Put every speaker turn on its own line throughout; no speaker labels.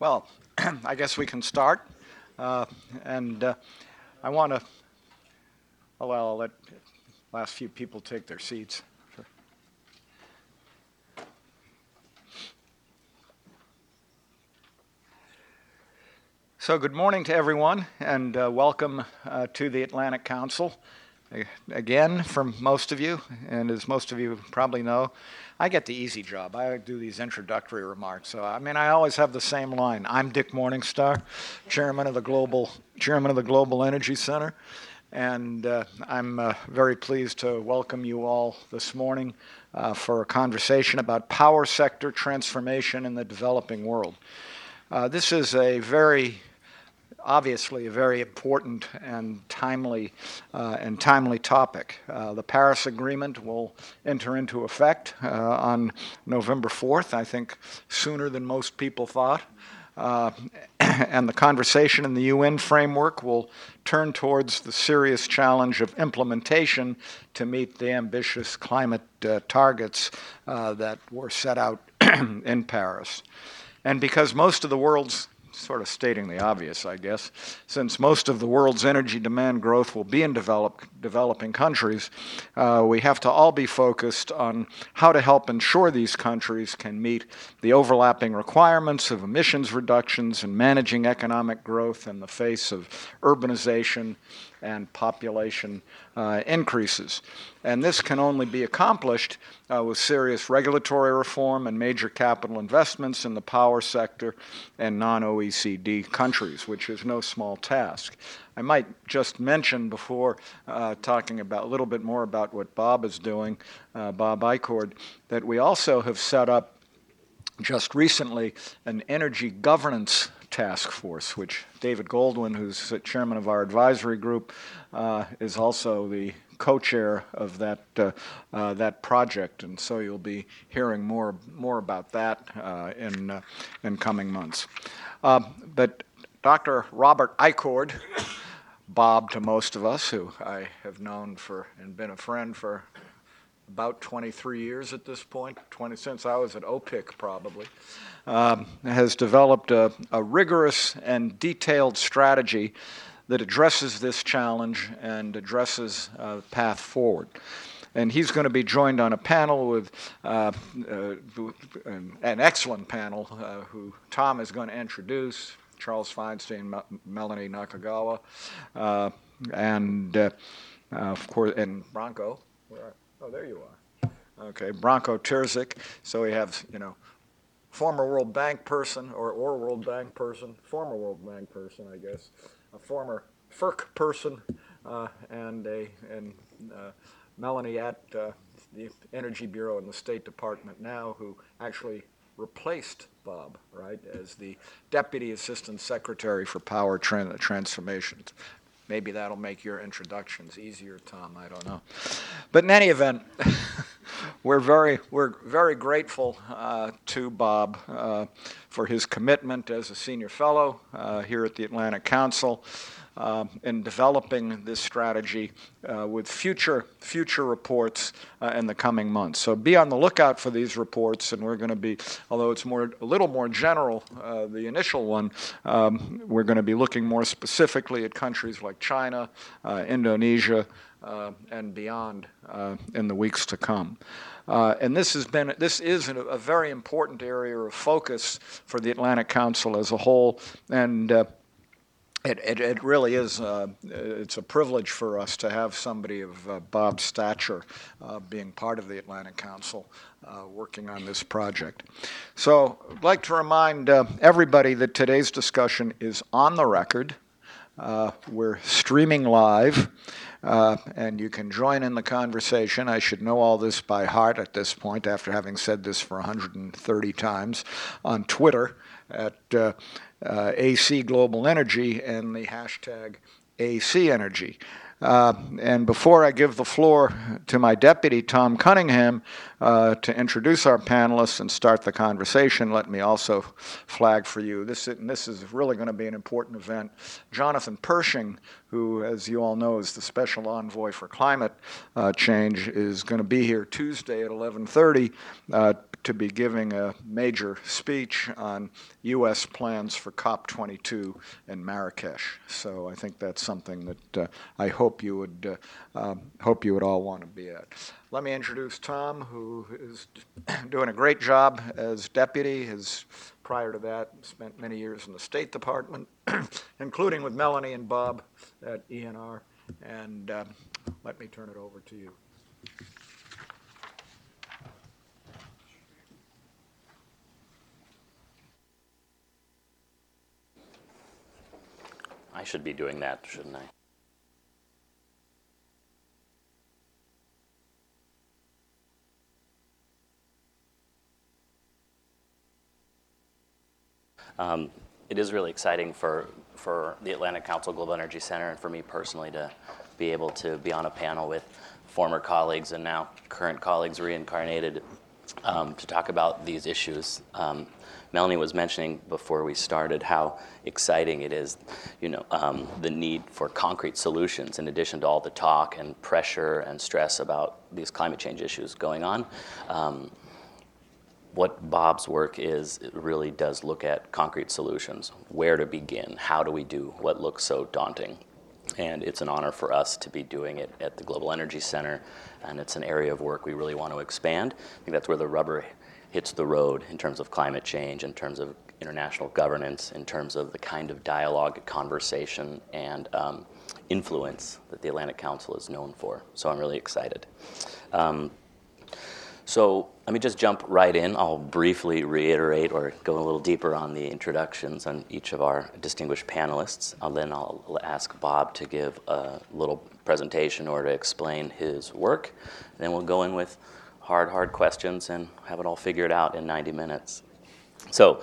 Well, I guess we can start. Uh, and uh, I want to, oh, well, I'll let last few people take their seats. So, good morning to everyone, and uh, welcome uh, to the Atlantic Council. Again, from most of you, and as most of you probably know, I get the easy job. I do these introductory remarks. So I mean, I always have the same line. I'm Dick Morningstar, chairman of the global chairman of the Global Energy Center, and uh, I'm uh, very pleased to welcome you all this morning uh, for a conversation about power sector transformation in the developing world. Uh, this is a very obviously a very important and timely uh, and timely topic. Uh, the Paris Agreement will enter into effect uh, on November 4th, I think sooner than most people thought. Uh, and the conversation in the UN framework will turn towards the serious challenge of implementation to meet the ambitious climate uh, targets uh, that were set out in Paris. And because most of the world's sort of stating the obvious, I guess, since most of the world's energy demand growth will be in develop, developing countries, uh, we have to all be focused on how to help ensure these countries can meet the overlapping requirements of emissions reductions and managing economic growth in the face of urbanization and population uh, increases. And this can only be accomplished uh, with serious regulatory reform and major capital investments in the power sector and non OECD countries, which is no small task. I might just mention before uh, talking about a little bit more about what Bob is doing, uh, Bob Ichord, that we also have set up just recently an energy governance task force, which David Goldwyn, who's chairman of our advisory group, uh, is also the co-chair of that uh, uh, that project, and so you'll be hearing more more about that uh, in uh, in coming months. Uh, but Dr. Robert Ichord, Bob to most of us, who I have known for and been a friend for about 23 years at this point, 20 since I was at OPIC probably, um, has developed a, a, rigorous and detailed strategy that addresses this challenge and addresses uh, the path forward. And he's going to be joined on a panel with uh, uh, an excellent panel uh, who Tom is going to introduce Charles Feinstein, Melanie Nakagawa, uh, and uh, of course, and Branko. Oh, there you are. Okay, Branko Terzic. So we have, you know, former World Bank person, or, or World Bank person, former World Bank person, I guess, a former FERC person, uh, and a and uh, Melanie at uh, the Energy Bureau in the State Department now, who actually replaced Bob, right, as the Deputy Assistant Secretary for Power Tran- Transformations. Maybe that'll make your introductions easier, Tom. I don't know. But in any event, we're very we're very grateful uh, to Bob uh, for his commitment as a senior fellow uh, here at the Atlantic Council in developing this strategy uh, with future future reports uh, in the coming months. So be on the lookout for these reports, and we're going to be, although it's more a little more general, uh, the initial one, um, we're going to be looking more specifically at countries like China, uh, Indonesia. Uh, and beyond in the weeks to come. Uh, and this has been this is a, very important area of focus for the Atlantic Council as a whole, and uh, it, it, it, really is uh, it's a privilege for us to have somebody of uh, Bob's stature uh, being part of the Atlantic Council uh, working on this project. So I'd like to remind uh, everybody that today's discussion is on the record. Uh, we're streaming live, and you can join in the conversation. I should know all this by heart at this point after having said this for 130 times on Twitter at uh, AC Global Energy and the hashtag AC Energy. Uh, and before I give the floor to my deputy, Tom Cunningham, uh, to introduce our panelists and start the conversation, let me also flag for you this, this is really going to be an important event. Jonathan Pershing, who, as you all know, is the special envoy for climate uh, change, is going to be here Tuesday at 11:30 uh, to be giving a major speech on U.S. plans for COP22 in Marrakesh. So I think that's something that uh, I hope you would uh, um, hope you would all want to be at. Let me introduce Tom, who is doing a great job as deputy. His prior to that spent many years in the State Department, including with Melanie and Bob at ENR. And uh, let me turn it over to you.
I should be doing that, shouldn't I? Um, it is really exciting for, for the Atlantic Council Global Energy Center and for me personally to be able to be on a panel with former colleagues and now current colleagues reincarnated um, to talk about these issues. Um, Melanie was mentioning before we started how exciting it is, you know, um, the need for concrete solutions in addition to all the talk and pressure and stress about these climate change issues going on. Um, what Bob's work is, it really does look at concrete solutions. Where to begin? How do we do what looks so daunting? And it's an honor for us to be doing it at the Global Energy Center, and it's an area of work we really want to expand. I think that's where the rubber hits the road in terms of climate change, in terms of international governance, in terms of the kind of dialogue, conversation, and um, influence that the Atlantic Council is known for. So I'm really excited. Um, so let me just jump right in. I'll briefly reiterate or go a little deeper on the introductions on each of our distinguished panelists. And then I'll ask Bob to give a little presentation or to explain his work. And then we'll go in with hard, hard questions and have it all figured out in 90 minutes. So,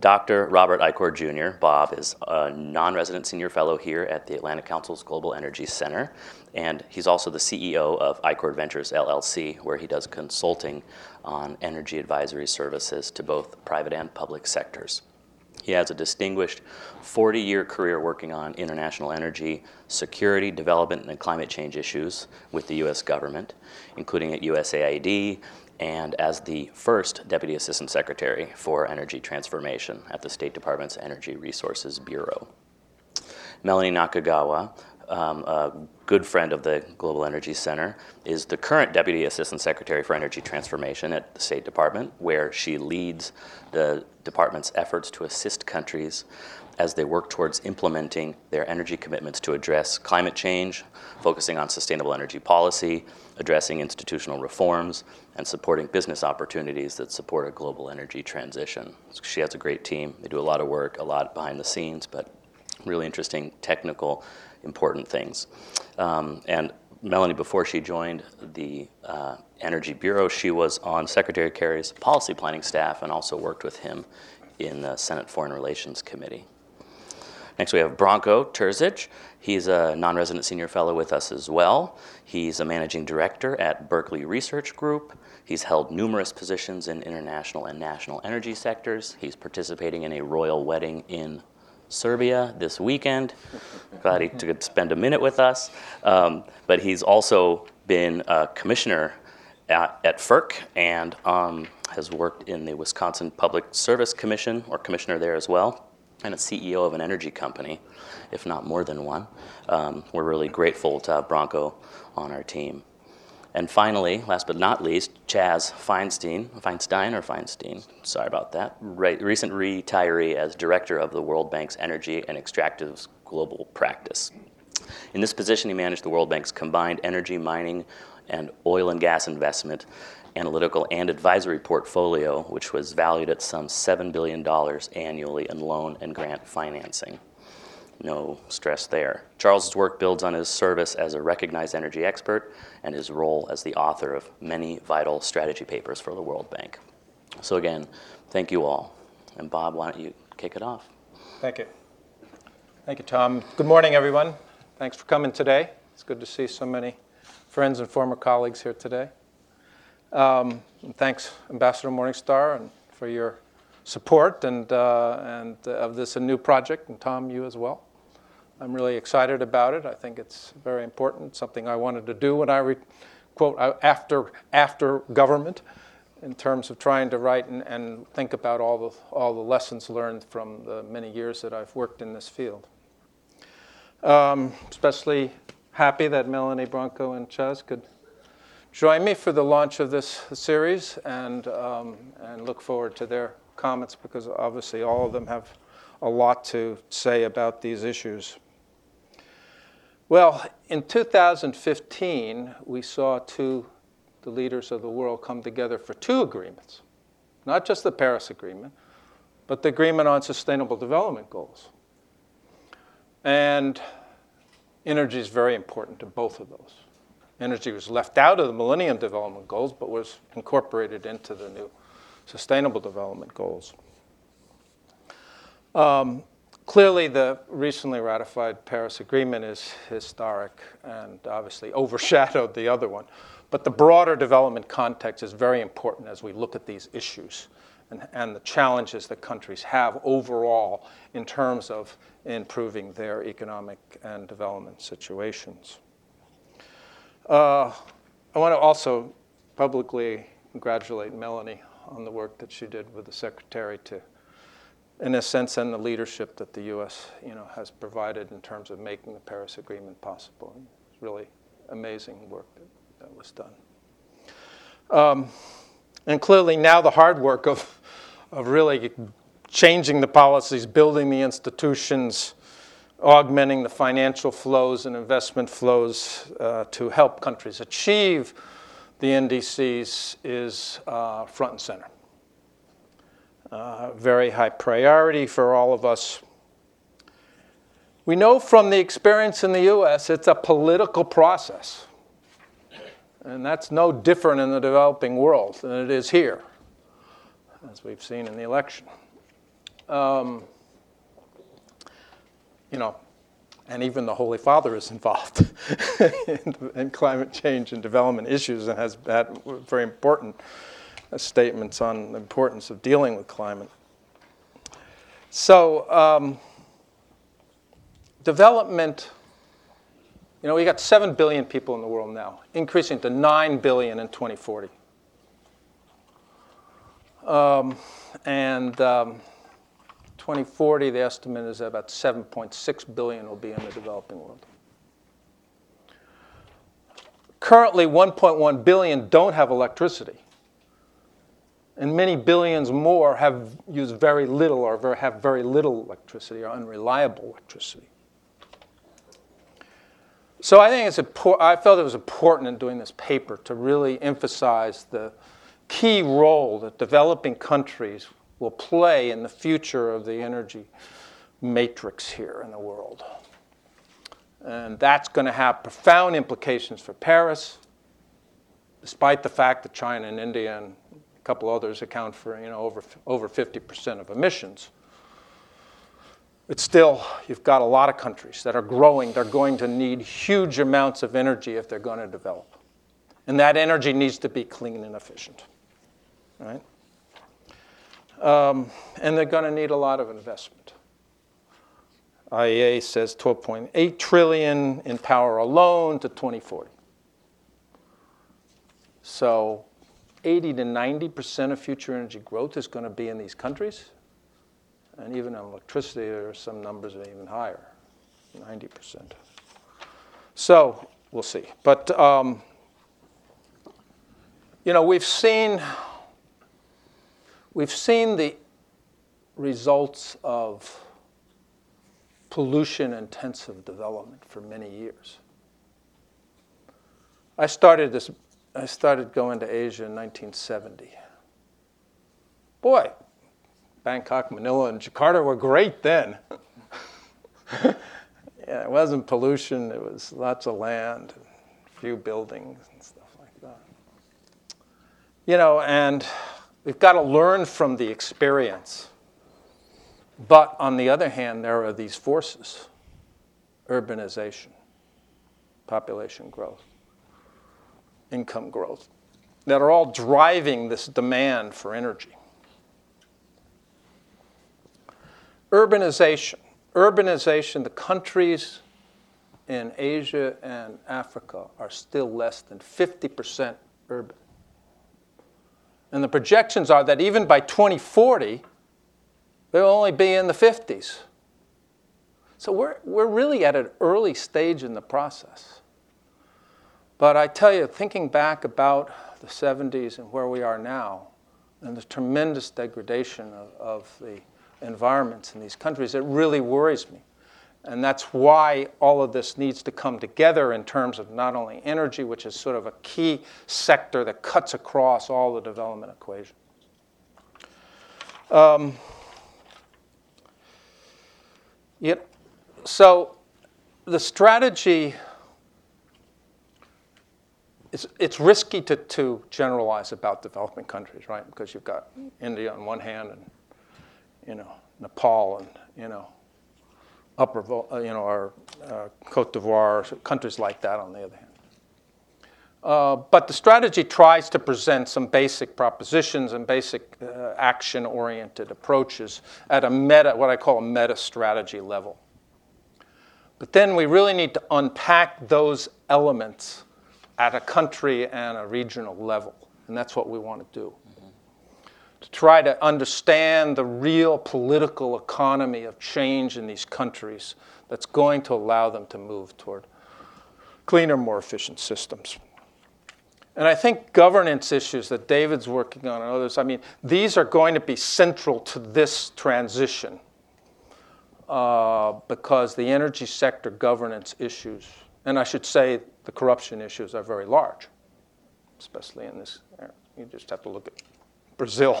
Dr. Robert Ichord Jr., Bob, is a non resident senior fellow here at the Atlantic Council's Global Energy Center, and he's also the CEO of Ichord Ventures LLC, where he does consulting on energy advisory services to both private and public sectors. He has a distinguished 40 year career working on international energy, security, development, and climate change issues with the U.S. government, including at USAID, and as the first Deputy Assistant Secretary for Energy Transformation at the State Department's Energy Resources Bureau. Melanie Nakagawa, um, a good friend of the Global Energy Center, is the current Deputy Assistant Secretary for Energy Transformation at the State Department, where she leads the department's efforts to assist countries as they work towards implementing their energy commitments to address climate change, focusing on sustainable energy policy, addressing institutional reforms, and supporting business opportunities that support a global energy transition. She has a great team. They do a lot of work, a lot behind the scenes, but really interesting, technical, important things. Um, and Melanie, before she joined the uh, Energy Bureau, she was on Secretary Kerry's policy planning staff and also worked with him in the Senate Foreign Relations Committee. Next, we have Branko Terzic. He's a non resident senior fellow with us as well. He's a managing director at Berkeley Research Group. He's held numerous positions in international and national energy sectors. He's participating in a royal wedding in Serbia this weekend. Glad he could spend a minute with us. Um, but he's also been a commissioner at, at FERC and um, has worked in the Wisconsin Public Service Commission, or commissioner there as well and a CEO of an energy company, if not more than one. Um, we're really grateful to have Branko on our team. And finally, last but not least, Chaz Feinstein, Feinstein or Feinstein, sorry about that, Re- recent retiree as director of the World Bank's Energy and Extractives Global Practice. In this position, he managed the World Bank's combined energy, mining, and oil and gas investment analytical and advisory portfolio, which was valued at some $7 billion annually in loan and grant financing. No stress there. Charles's work builds on his service as a recognized energy expert and his role as the author of many vital strategy papers for the World Bank. So, again, thank you all. And Bob, why don't you kick it off?
Thank you. Thank you, Tom. Good morning, everyone. Thanks for coming today. It's good to see so many friends and former colleagues here today. Um, thanks, Ambassador Morningstar, and for your support and, uh, and uh, of this new project, and Tom, you as well. I'm really excited about it. I think it's very important, something I wanted to do when I, re- quote, after, after government, in terms of trying to write and, and think about all the, all the lessons learned from the many years that I've worked in this field. Um, especially happy that Melanie Branko and Chaz could join me for the launch of this series and, um, and look forward to their comments because obviously all of them have a lot to say about these issues. Well, in 2015, we saw two, the leaders of the world come together for two agreements, not just the Paris Agreement, but the Agreement on Sustainable Development Goals. And energy is very important to both of those. Energy was left out of the Millennium Development Goals, but was incorporated into the new Sustainable Development Goals. Um, clearly, the recently ratified Paris Agreement is historic and obviously overshadowed the other one. But the broader development context is very important as we look at these issues and, and the challenges that countries have overall in terms of improving their economic and development situations. Uh, I want to also publicly congratulate Melanie on the work that she did with the Secretary to in a sense, and the leadership that the U.S. You know, has provided in terms of making the Paris Agreement possible. It's really amazing work that, that was done. Um, and clearly, now the hard work of, of really changing the policies, building the institutions, augmenting the financial flows and investment flows uh, to help countries achieve the NDCs is uh, front and center uh, very high priority for all of us. We know from the experience in the US it's a political process. And that's no different in the developing world than it is here, as we've seen in the election. Um, you know, and even the Holy Father is involved in, in, climate change and development issues and has had very important statements on the importance of dealing with climate. So, um, development, you know, we got 7 billion people in the world now, increasing to 9 billion in 2040. Um, and um, 2040, the estimate is that about 7.6 billion will be in the developing world. Currently, 1.1 billion don't have electricity and many billions more have used very little or have very little electricity or unreliable electricity. So I think it's important, I felt it was important in doing this paper to really emphasize the key role that developing countries will play in the future of the energy matrix here in the world. And that's going to have profound implications for Paris, despite the fact that China and India and a couple others account for you know, over, over 50% of emissions. But still, you've got a lot of countries that are growing. They're going to need huge amounts of energy if they're going to develop. And that energy needs to be clean and efficient. Right? Um, and they're going to need a lot of investment. IEA says 12.8 trillion in power alone to 2040. So 80 to 90% of future energy growth is going to be in these countries. And even on electricity, there are some numbers that are even higher 90%. So we'll see. But, um, you know, we've seen, we've seen the results of pollution intensive development for many years. I started this I started going to Asia in 1970. Boy, Bangkok, Manila, and Jakarta were great then. yeah, it wasn't pollution, it was lots of land, few buildings, and stuff like that. You know, and we've got to learn from the experience. But on the other hand, there are these forces urbanization, population growth income growth that are all driving this demand for energy. Urbanization. urbanization, the countries in Asia and Africa are still less than 50% urban. And the projections are that even by 2040, they'll only be in the 50s. So we're, we're really at an early stage in the process. But I tell you, thinking back about the 70s and where we are now, and the tremendous degradation of, of the environments in these countries, it really worries me. And that's why all of this needs to come together in terms of not only energy, which is sort of a key sector that cuts across all the development equation. Um, so the strategy it's, it's risky to, to generalize about developing countries, right? Because you've got India on one hand and, you know, Nepal and, you know, upper, uh, you know, or uh, Cote d'Ivoire, countries like that on the other hand. Uh, but the strategy tries to present some basic propositions and basic uh, action-oriented approaches at a meta, what I call a meta strategy level. But then we really need to unpack those elements at a country and a regional level. And that's what we want to do. To try to understand the real political economy of change in these countries that's going to allow them to move toward cleaner, more efficient systems. And I think governance issues that David's working on and others, I mean, these are going to be central to this transition uh, because the energy sector governance issues, and I should say the corruption issues are very large, especially in this area. You just have to look at Brazil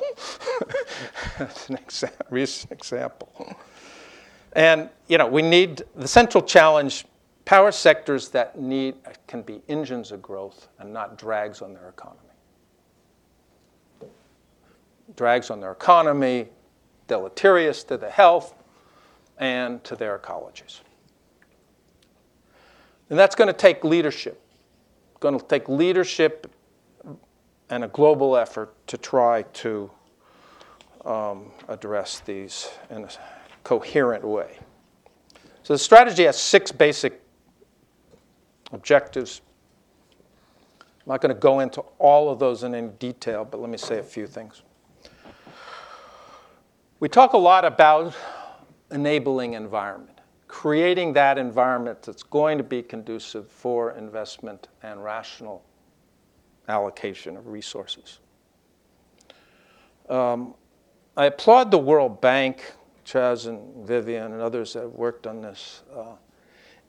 as an exa- recent example. And you know, we need the central challenge. Power sectors that need can be engines of growth and not drags on their economy. Drags on their economy, deleterious to the health and to their ecologies. And that's going to take leadership. Going to take leadership and a global effort to try to um, address these in a coherent way. So the strategy has six basic objectives. I'm not going to go into all of those in any detail, but let me say a few things. We talk a lot about enabling environment creating that environment that's going to be conducive for investment and rational allocation of resources. Um, I applaud the World Bank, Chaz and Vivian and others that have worked on this, uh,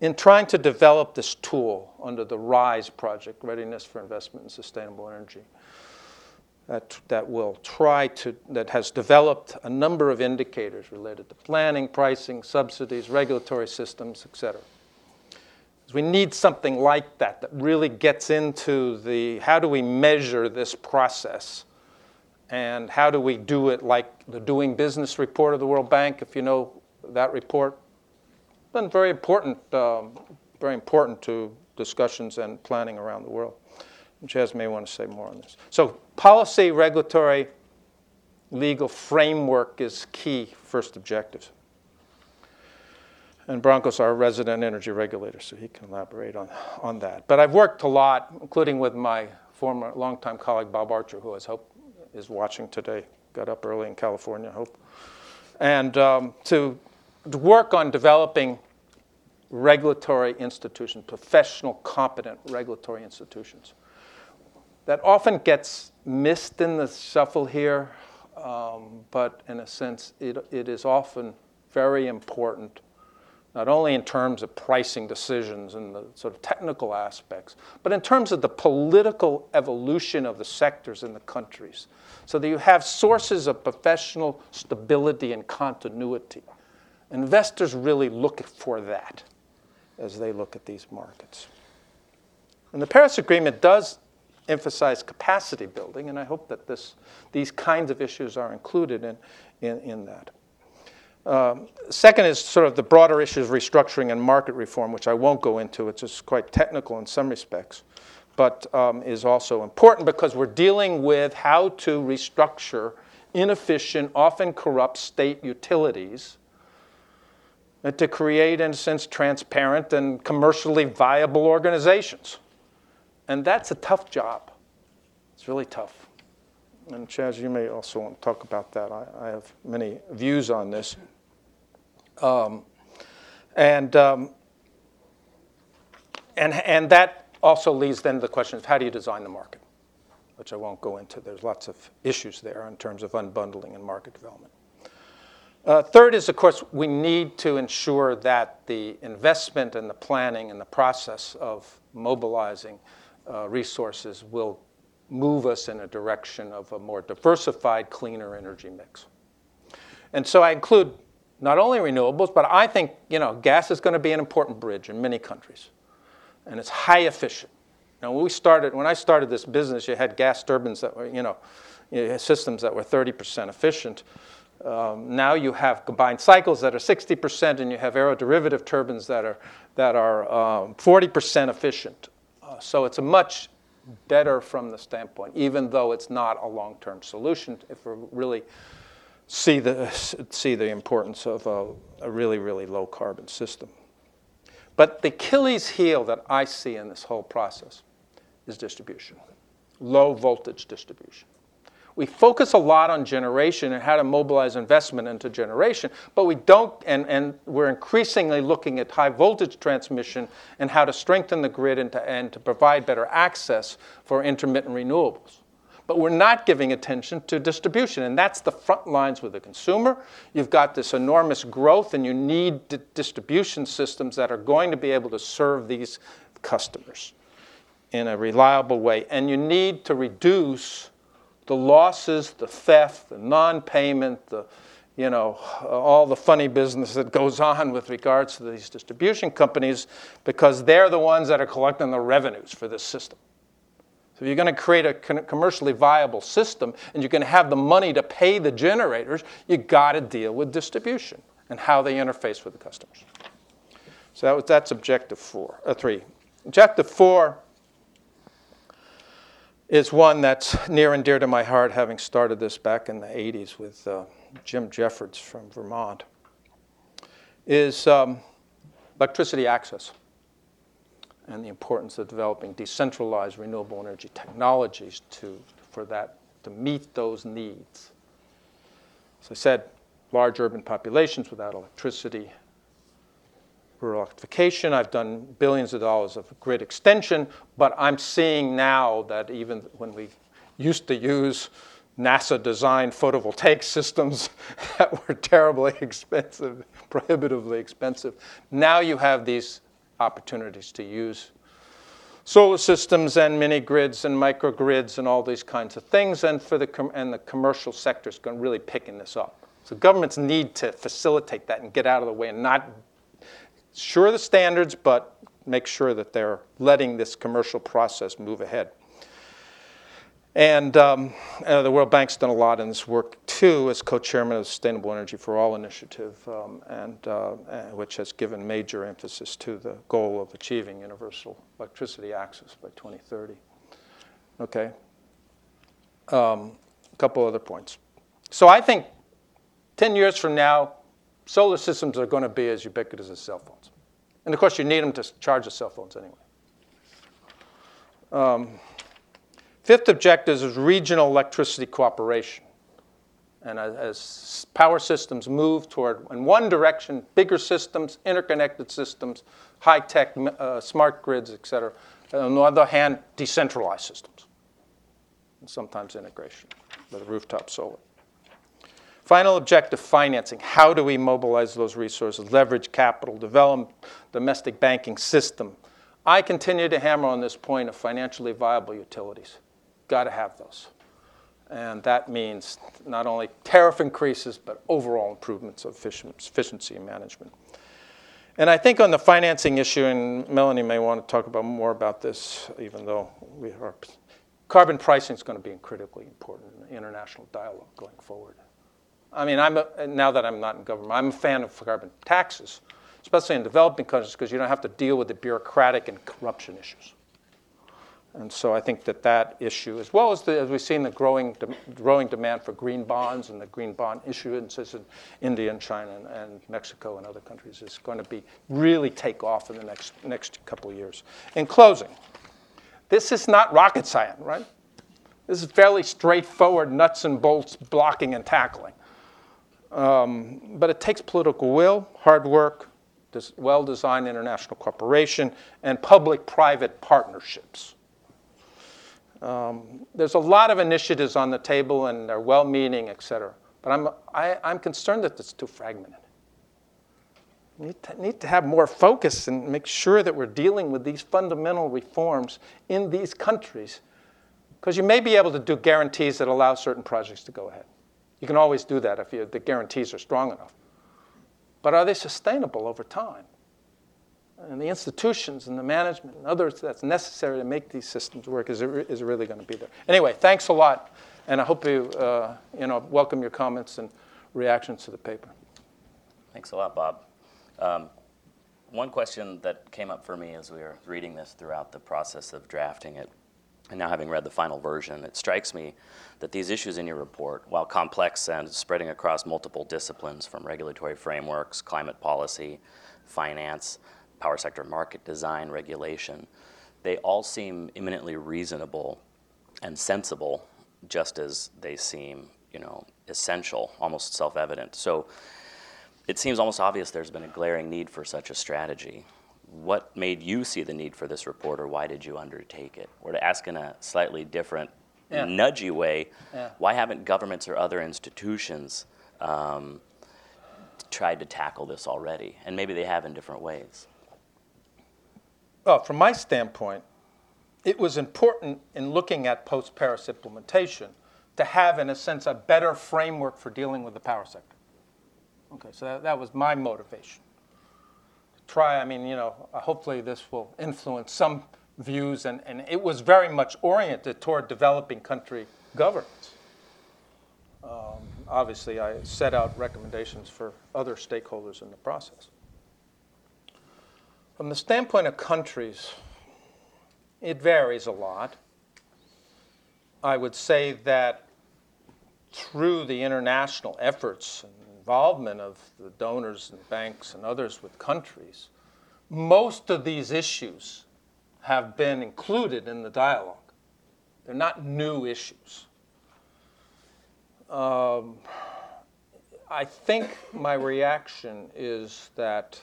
in trying to develop this tool under the RISE project, Readiness for Investment in Sustainable Energy that, that will try to, that has developed a number of indicators related to planning, pricing, subsidies, regulatory systems, et cetera. We need something like that that really gets into the how do we measure this process and how do we do it like the Doing Business report of the World Bank, if you know that report. Been very important, um, very important to discussions and planning around the world. Chaz may want to say more on this. So policy, regulatory, legal framework is key first objectives. And Branko's our resident energy regulator, so he can elaborate on, on that. But I've worked a lot, including with my former longtime colleague Bob Archer, who I hope is watching today. Got up early in California, I hope. And um, to, to work on developing regulatory institutions, professional, competent regulatory institutions that often gets missed in the shuffle here, um, but in a sense, it, it is often very important, not only in terms of pricing decisions and the sort of technical aspects, but in terms of the political evolution of the sectors in the countries, so that you have sources of professional stability and continuity. Investors really look for that as they look at these markets. And the Paris Agreement does emphasize capacity building, and I hope that this, these kinds of issues are included in, in, in that. Um, second is sort of the broader issues of restructuring and market reform, which I won't go into. It's just quite technical in some respects, but um, is also important because we're dealing with how to restructure inefficient, often corrupt state utilities to create, in a sense, transparent and commercially viable organizations. And that's a tough job. It's really tough. And Chaz, you may also want to talk about that. I, I have many views on this. Um, and, um, and, and that also leads then to the question of how do you design the market, which I won't go into. There's lots of issues there in terms of unbundling and market development. Uh, third is, of course, we need to ensure that the investment and the planning and the process of mobilizing uh, resources will move us in a direction of a more diversified, cleaner energy mix. And so I include not only renewables, but I think you know gas is going to be an important bridge in many countries, and it's high efficient. Now, when we started, when I started this business, you had gas turbines that were you know, systems that were 30% efficient. Um, now you have combined cycles that are 60%, and you have aeroderivative turbines that are that are um, 40% efficient. Uh, so it's a much better from the standpoint, even though it's not a long-term solution. If we're really see the see the importance of a, a really really low carbon system. But the Achilles heel that I see in this whole process is distribution, low voltage distribution. We focus a lot on generation and how to mobilize investment into generation, but we don't, and, and we're increasingly looking at high voltage transmission and how to strengthen the grid and to, and to provide better access for intermittent renewables. But we're not giving attention to distribution, and that's the front lines with the consumer. You've got this enormous growth, and you need d- distribution systems that are going to be able to serve these customers in a reliable way. And you need to reduce the losses, the theft, the non-payment, the you know, all the funny business that goes on with regards to these distribution companies because they're the ones that are collecting the revenues for this system. So if you're going to create a commercially viable system and you're going to have the money to pay the generators, you got to deal with distribution and how they interface with the customers. So that was, that's objective four, uh, three. Objective four is one that's near and dear to my heart, having started this back in the 80s with uh, Jim Jeffords from Vermont, is um, electricity access and the importance of developing decentralized renewable energy technologies to, for that to meet those needs. As I said, large urban populations without electricity rural electrification. I've done billions of dollars of grid extension, but I'm seeing now that even when we used to use NASA designed photovoltaic systems that were terribly expensive, prohibitively expensive, now you have these opportunities to use solar systems and mini grids and microgrids and all these kinds of things. And, for the com- and the commercial sector is going really picking this up. So governments need to facilitate that and get out of the way and not sure the standards, but make sure that they're letting this commercial process move ahead. And um, uh, the World Bank's done a lot in this work too, as co-chairman of the Sustainable Energy for All initiative, um, and uh, uh, which has given major emphasis to the goal of achieving universal electricity access by 2030. Okay. Um, a couple other points. So I think 10 years from now, solar systems are going to be as ubiquitous as cell phones. And of course, you need them to charge the cell phones anyway. Fifth objective is regional electricity cooperation. And as, as, power systems move toward, in one direction, bigger systems, interconnected systems, high tech, uh, smart grids, et cetera. And on the other hand, decentralized systems, and sometimes integration with rooftop solar. Final objective financing. How do we mobilize those resources, leverage capital, develop domestic banking system? I continue to hammer on this point of financially viable utilities. Got to have those. And that means not only tariff increases, but overall improvements of efficiency and management. And I think on the financing issue, and Melanie may want to talk about more about this, even though we are, carbon pricing is going to be critically important in international dialogue going forward. I mean, I'm a, now that I'm not in government, I'm a fan of carbon taxes, especially in developing countries because you don't have to deal with the bureaucratic and corruption issues. And so I think that that issue, as well as, the, as we've seen the growing, de- growing demand for green bonds and the green bond issuances in India and China and, and Mexico and other countries, is going to be really take off in the next, next couple of years. In closing, this is not rocket science, right? This is fairly straightforward nuts and bolts blocking and tackling. Um, but it takes political will, hard work, well designed international cooperation, and public private partnerships. Um, there's a lot of initiatives on the table and they're well meaning, et cetera. But I'm, I, am i am concerned that it's too fragmented. We need to, need to have more focus and make sure that we're dealing with these fundamental reforms in these countries. Because you may be able to do guarantees that allow certain projects to go ahead. You can always do that if you, the guarantees are strong enough. But are they sustainable over time? And the institutions and the management and others that's necessary to make these systems work is, is really going to be there. Anyway, thanks a lot, and I hope you, uh, you know, welcome your comments and reactions to the paper.
Thanks a lot, Bob. Um, one question that came up for me as we were reading this throughout the process of drafting it, and now having read the final version, it strikes me that these issues in your report, while complex and spreading across multiple disciplines from regulatory frameworks, climate policy, finance, power sector market design, regulation, they all seem eminently reasonable and sensible, just as they seem, you know, essential, almost self-evident. So it seems almost obvious there's been a glaring need for such a strategy. What made you see the need for this report, or why did you undertake it? Or to ask in a slightly different, yeah. nudgy way, yeah. why haven't governments or other institutions um, tried to tackle this already? And maybe they have in different ways.
Well, from my standpoint, it was important in looking at post Paris implementation to have, in a sense, a better framework for dealing with the power sector. Okay, so that, that was my motivation. Try, I mean, you know, uh, hopefully this will influence some views, and, and it was very much oriented toward developing country governance. Um, obviously, I set out recommendations for other stakeholders in the process. From the standpoint of countries, it varies a lot. I would say that through the international efforts and involvement of the donors and banks and others with countries, most of these issues have been included in the dialogue. They're not new issues. Um, I think my reaction is that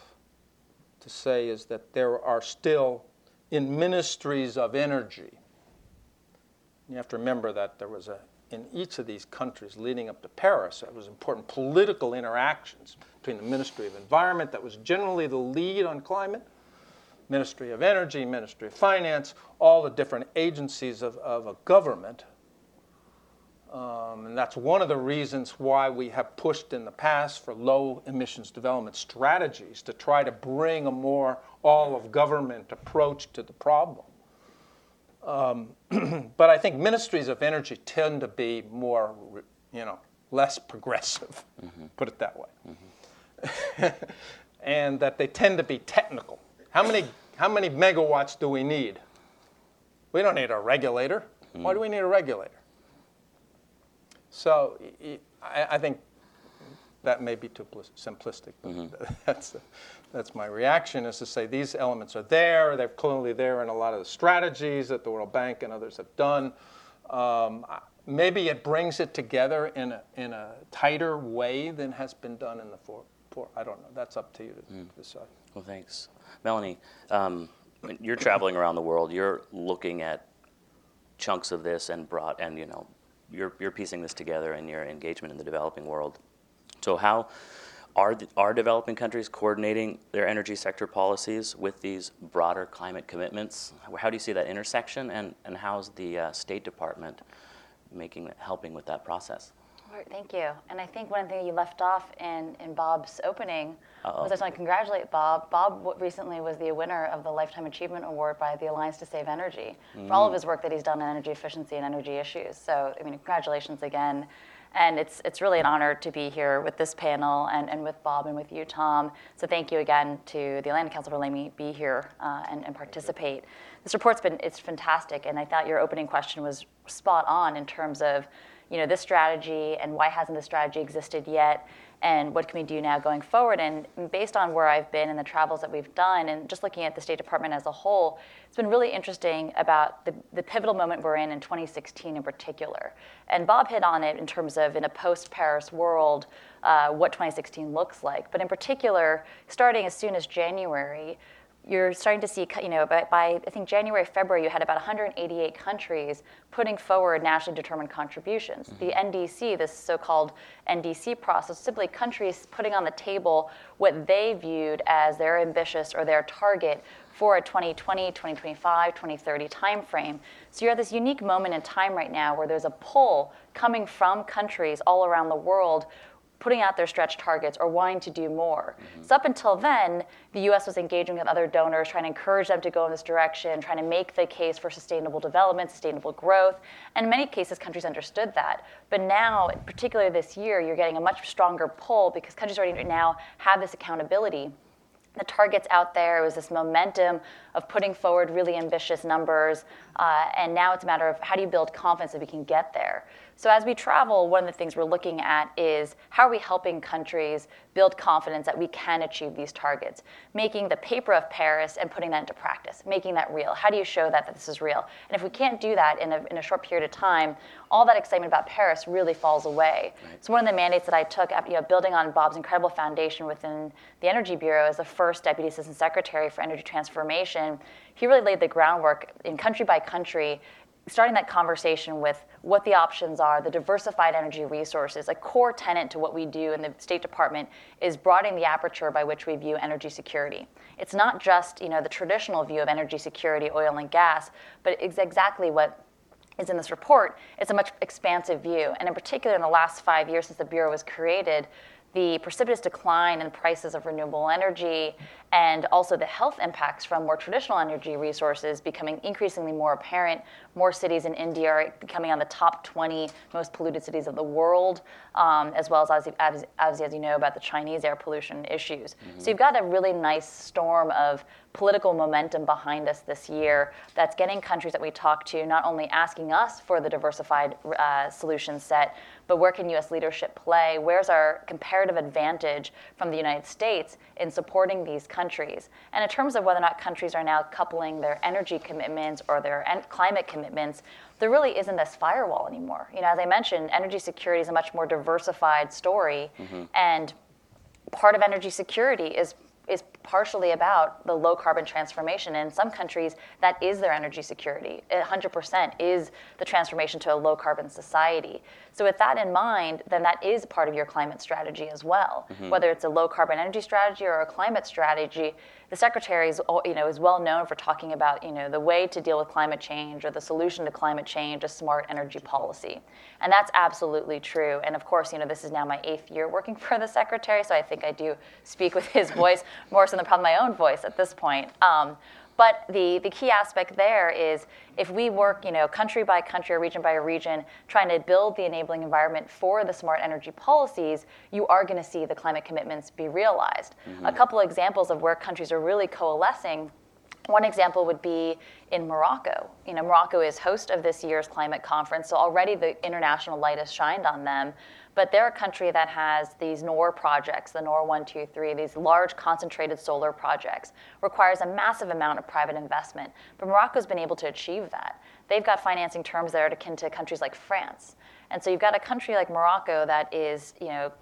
to say is that there are still in ministries of energy. You have to remember that there was a in each of these countries leading up to Paris, there was important political interactions between the Ministry of Environment, that was generally the lead on climate, Ministry of Energy, Ministry of Finance, all the different agencies of, of a government um, and that's one of the reasons why we have pushed in the past for low emissions development strategies to try to bring a more all of government approach to the problem. Um, but I think ministries of energy tend to be more, you know, less progressive, mm-hmm. put it that way. Mm-hmm. and that they tend to be technical. How many, how many megawatts do we need? We don't need a regulator. Mm-hmm. Why do we need a regulator? So I, I think that may be too simplistic, but mm-hmm. that's, that's my reaction is to say these elements are there. They're clearly there in a lot of the strategies that the World Bank and others have done. Um, maybe it brings it together in a, in a tighter way than has been done in the four. four I don't know. That's up to you to mm. decide.
Well, thanks. Melanie, um, you're traveling around the world. You're looking at chunks of this and brought and you know you're, you're piecing this together in your engagement in the developing world. So how are, the, are developing countries coordinating their energy sector policies with these broader climate commitments? How do you see that intersection, and, and how's the uh, State Department making helping with that process?
Thank you. And I think one thing you left off in, in Bob's opening Uh-oh. was I just want to congratulate Bob. Bob recently was the winner of the Lifetime Achievement Award by the Alliance to Save Energy mm. for all of mm. his work that he's done on energy efficiency and energy issues. So, I mean, congratulations again. And it's, it's really an honor to be here with this panel and, and with Bob and with you, Tom. So thank you again to the Atlantic Council for letting me be here uh, and, and participate. This report's been it's fantastic, and I thought your opening question was spot on in terms of you know this strategy and why hasn't this strategy existed yet? And what can we do now going forward? And based on where i've been and the travels that we've done and just looking at the state department as a whole it's been really interesting about the, the pivotal moment we're in in 2016 in particular. And bob hit on it in terms of in a post-paris world uh, what 2016 looks like. But in particular starting as soon as january you're starting to see, you know, by, by, I think January, February, you had about 188 countries putting forward nationally determined contributions. Mm-hmm. The NDC, this so-called NDC process, simply countries putting on the table what they viewed as their ambitious or their target for a 2020, 2025, 2030 timeframe. So you're at this unique moment in time right now where there's a pull coming from countries all around the world putting out their stretch targets or wanting to do more. Mm-hmm. So up until then, the U.S. was engaging with other donors, trying to encourage them to go in this direction, trying to make the case for sustainable development, sustainable growth. And in many cases, countries understood that. But now, particularly this year, you're getting a much stronger pull because countries already now have this accountability the targets out there. It was this momentum of putting forward really ambitious numbers. Uh, and now it's a matter of how do you build confidence that we can get there. So as we travel, one of the things we're looking at is how are we helping countries build confidence that we can achieve these targets, making the paper of Paris and putting that into practice, making that real. How do you show that, that this is real? And if we can't do that in a, in a short period of time, all that excitement about Paris really falls away. Right. So one of the mandates that I took, you know, building on Bob's incredible foundation within the Energy Bureau as the first Deputy Assistant Secretary for Energy Transformation, he really laid the groundwork in country by country starting that conversation with what the options are, the diversified energy resources, a core tenet to what we do in the State Department is broadening the aperture by which we view energy security. It's not just you know the traditional view of energy security, oil and gas, but it's exactly what is in this report. It's a much expansive view, and in particular, in the last five years since the bureau was created, the precipitous decline in prices of renewable energy and also the health impacts from more traditional energy resources becoming increasingly more apparent. More cities in India are becoming on the top 20 most polluted cities of the world, um, as well as, as, as, as, you know, about the Chinese air pollution issues. Mm-hmm. So you've got a really nice storm of political momentum behind us this year that's getting countries that we talk to not only asking us for the diversified uh, solution set, but where can U.S. leadership play? Where's our comparative advantage from the United States in supporting these countries? And in terms of whether or not countries are now coupling their energy commitments or their en- climate commitments, there really isn't this firewall anymore. You know, as I mentioned, energy security is a much more diversified story, mm-hmm. and part of energy security is is partially about the low carbon transformation. And in some countries, that is their energy security. 100% is the transformation to a low carbon society. So, with that in mind, then that is part of your climate strategy as well. Mm-hmm. Whether it's a low carbon energy strategy or a climate strategy, the secretary is, you know, is well known for talking about you know, the way to deal with climate change or the solution to climate change, a smart energy policy. And that's absolutely true. And of course, you know, this is now my eighth year working for the secretary, so I think I do speak with his voice more so than probably my own voice at this point. Um, but the, the key aspect there is if we work, you know, country by country or region by region, trying to build the enabling environment for the smart energy policies, you are going to see the climate commitments be realized. Mm-hmm. A couple of examples of where countries are really coalescing one example would be in Morocco. You know, Morocco is host of this year's climate conference, so already the international light has shined on them. But they're a country that has these Noor projects, the Noor 123, these large concentrated solar projects, requires a massive amount of private investment. But Morocco's been able to achieve that. They've got financing terms that are akin to countries like France. And so you've got a country like Morocco that is, you know,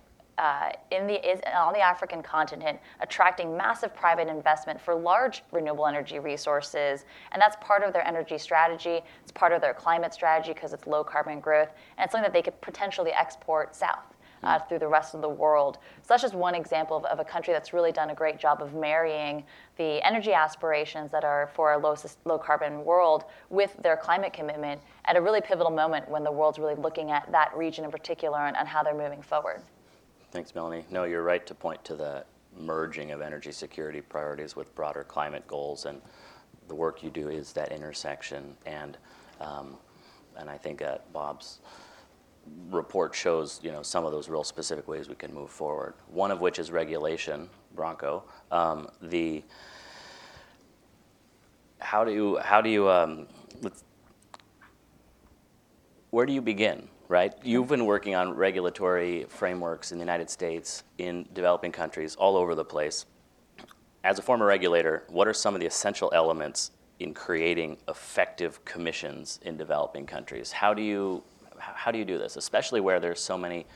uh, in the, is on the African continent, attracting massive private investment for large renewable energy resources. And that's part of their energy strategy. It's part of their climate strategy because it's low carbon growth. And it's something that they could potentially export south. Uh, through the rest of the world. So that's just one example of, of, a country that's really done a great job of marrying the energy aspirations that are for a low, low carbon world with their climate commitment at a really pivotal moment when the world's really looking at that region in particular and, and how they're moving forward.
Thanks, Melanie. No, you're right to point to the merging of energy security priorities with broader climate goals, and the work you do is that intersection. And um, and I think that Bob's report shows you know some of those real specific ways we can move forward. One of which is regulation, Branko. Um, the how do you how do you um, where do you begin? Right, you've been working on regulatory frameworks in the United States, in developing countries, all over the place. As a former regulator, what are some of the essential elements in creating effective commissions in developing countries? How do you how do you do this, especially where there's so many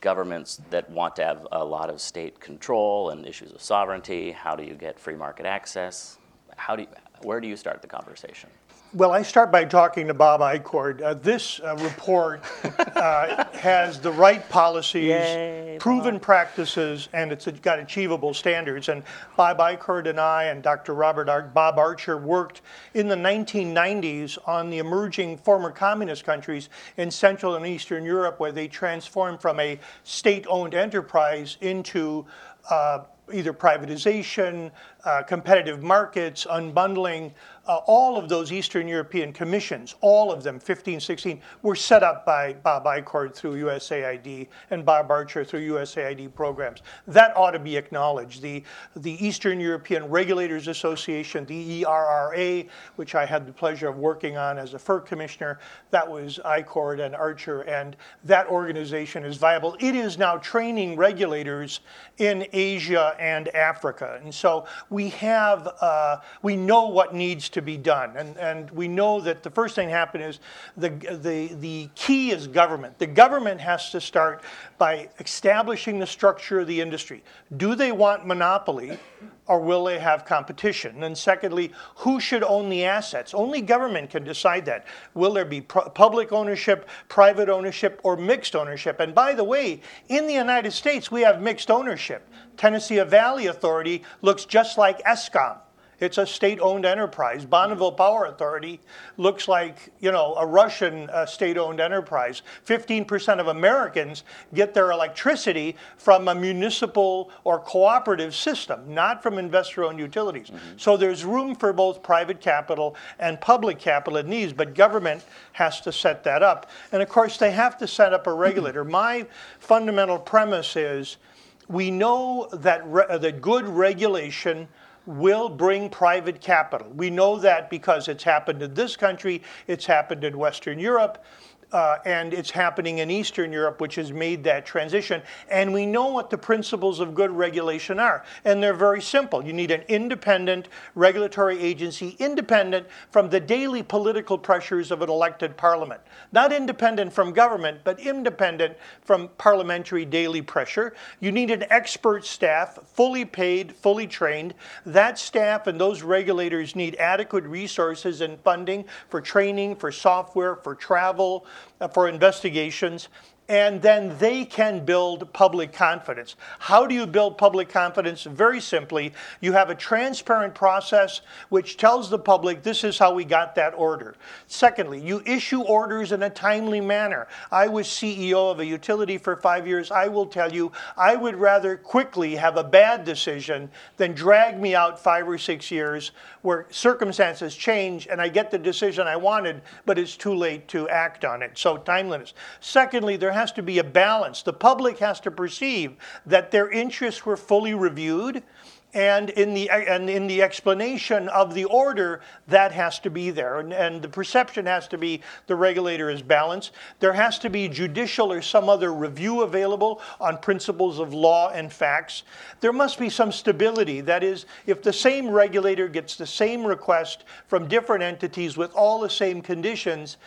governments that want to have a lot of state control and issues of sovereignty? How do you get free market access? How do you, where do you start the conversation?
Well, I start by talking to Bob Ichord. Uh, this uh, report uh, has the right policies, Yay, proven Bob. practices, and it's got achievable standards. And Bob Ichord and I and Dr. Robert Ar- Bob Archer worked in the 1990s on the emerging former communist countries in Central and Eastern Europe, where they transformed from a state-owned enterprise into uh, either privatization, uh, competitive markets, unbundling, uh, all of those Eastern European commissions, all of them, 15, 16, were set up by Bob Ichord through USAID and Bob Archer through USAID programs. That ought to be acknowledged. The, the Eastern European Regulators Association, the ERRA, which I had the pleasure of working on as a FERC commissioner, that was Ichord and Archer, and that organization is viable. It is now training regulators in Asia and Africa. And so we have, uh, we know what needs to be done. And, and we know that the first thing to happen is the, the, the key is government. The government has to start by establishing the structure of the industry. Do they want monopoly? or will they have competition? And secondly, who should own the assets? Only government can decide that. Will there be public ownership, private ownership, or mixed ownership? And by the way, in the United States, we have mixed ownership. Tennessee Valley Authority looks just like Eskom. It's a state-owned enterprise. Bonneville Power Authority looks like, you know, a Russian uh, state-owned enterprise. 15% of Americans get their electricity from a municipal or cooperative system, not from investor-owned utilities. Mm-hmm. So there's room for both private capital and public capital in these, but government has to set that up. And of course, they have to set up a regulator. My fundamental premise is we know that, re- that good regulation will bring private capital. We know that because it's happened in this country, it's happened in Western Europe, uh, and it's happening in Eastern Europe, which has made that transition. And we know what the principles of good regulation are, and they're very simple. You need an independent regulatory agency, independent from the daily political pressures of an elected parliament. Not independent from government, but independent from parliamentary daily pressure. You need an expert staff, fully paid, fully trained. That staff and those regulators need adequate resources and funding for training, for software, for travel, Uh, for investigations, and then they can build public confidence. How do you build public confidence? Very simply, you have a transparent process which tells the public this is how we got that order. Secondly, you issue orders in a timely manner. I was CEO of a utility for five years. I will tell you, I would rather quickly have a bad decision than drag me out five or six years where circumstances change and I get the decision I wanted, but it's too late to act on it. So, timeliness. Secondly, there has to be a balance. The public has to perceive that their interests were fully reviewed. And in, the, and in the explanation of the order, that has to be there. And, and the perception has to be the regulator is balanced. There has to be judicial or some other review available on principles of law and facts. There must be some stability. That is, if the same regulator gets the same request from different entities with all the same conditions,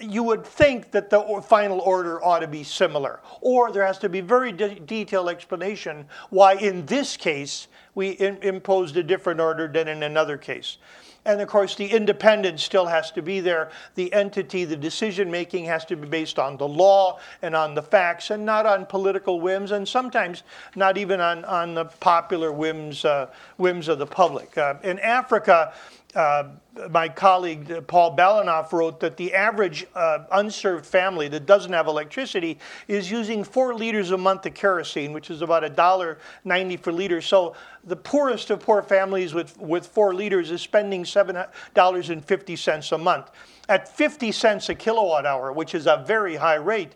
you would think that the final order ought to be similar. Or there has to be very de- detailed explanation why in this case we in- imposed a different order than in another case. And of course, the independence still has to be there. The entity, the decision making has to be based on the law and on the facts and not on political whims and sometimes not even on, on the popular whims, uh, whims of the public. Uh, in Africa, uh, my colleague uh, Paul Balanoff wrote that the average uh, unserved family that doesn't have electricity is using four liters a month of kerosene, which is about a dollar ninety per liter. So the poorest of poor families with, with four liters is spending seven dollars and fifty cents a month. at 50 cents a kilowatt hour, which is a very high rate,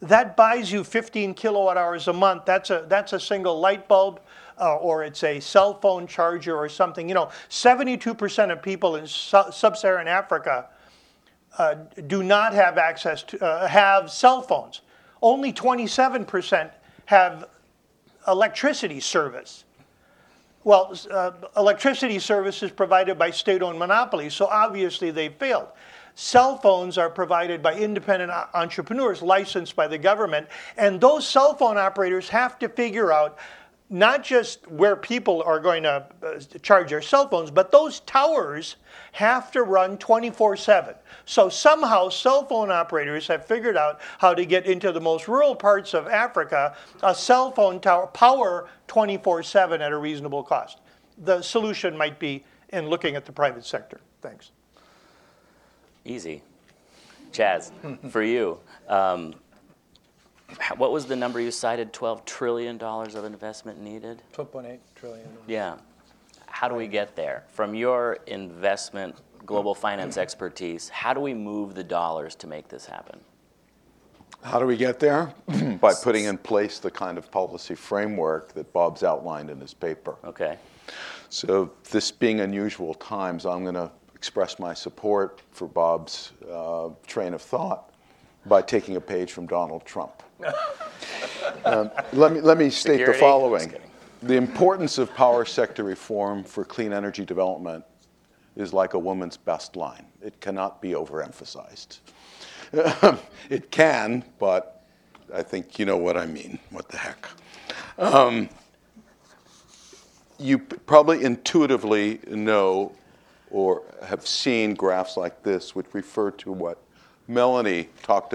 that buys you 15 kilowatt hours a month. That's a, that's a single light bulb. Uh, or it's a cell phone charger or something. You know, 72% of people in su- sub-Saharan Africa uh, do not have access to uh, have cell phones. Only 27% have electricity service. Well, uh, electricity service is provided by state-owned monopolies, so obviously they failed. Cell phones are provided by independent entrepreneurs licensed by the government, and those cell phone operators have to figure out not just where people are going to uh, charge their cell phones, but those towers have to run 24 7. So somehow cell phone operators have figured out how to get into the most rural parts of Africa a cell phone tower power 24 7 at a reasonable cost. The solution might be in looking at the private sector. Thanks.
Easy. Chaz, for you, um, what was the number you cited? $12 trillion of investment needed?
12.8 trillion.
Yeah. How do we get there? From your investment, global finance expertise, how do we move the dollars to make this happen?
How do we get there? By putting in place the kind of policy framework that Bob's outlined in his paper.
Okay.
So, this being unusual times, I'm going to express my support for Bob's uh, train of thought by taking a page from Donald Trump. um, let, me, let me state
Security?
the following The importance of power sector reform for clean energy development is like a woman's best line, it cannot be overemphasized. it can, but I think you know what I mean. What the heck? Um, you probably intuitively know or have seen graphs like this, which refer to what Melanie talked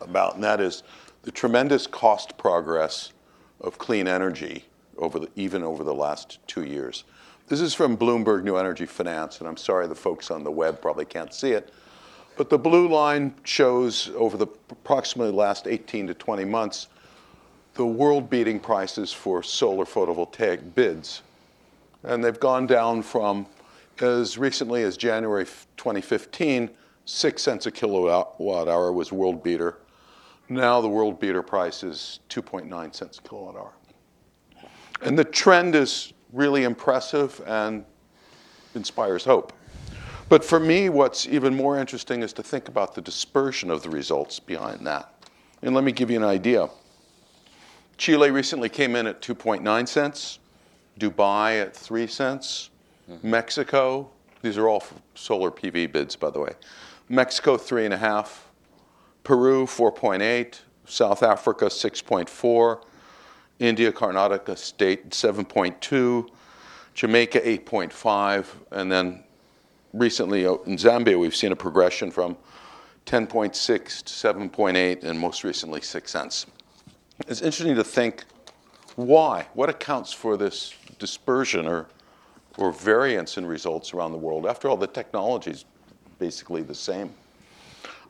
about, and that is the tremendous cost progress of clean energy over the, even over the last two years. This is from Bloomberg New Energy Finance, and I'm sorry the folks on the web probably can't see it. But the blue line shows over the approximately last 18 to 20 months the world beating prices for solar photovoltaic bids. And they've gone down from as recently as January 2015, six cents a kilowatt hour was world beater. Now the world beater price is 2.9 cents a kilowatt hour. And the trend is really impressive and inspires hope. But for me, what's even more interesting is to think about the dispersion of the results behind that. And let me give you an idea. Chile recently came in at 2.9 cents, Dubai at 3 cents, mm-hmm. Mexico, these are all solar PV bids, by the way. Mexico, 3.5, Peru, 4.8, South Africa, 6.4, India, Karnataka State, 7.2, Jamaica, 8.5, and then recently in Zambia, we've seen a progression from 10.6 to 7.8, and most recently 6 cents. It's interesting to think why? What accounts for this dispersion or, or variance in results around the world? After all, the technology is basically the same.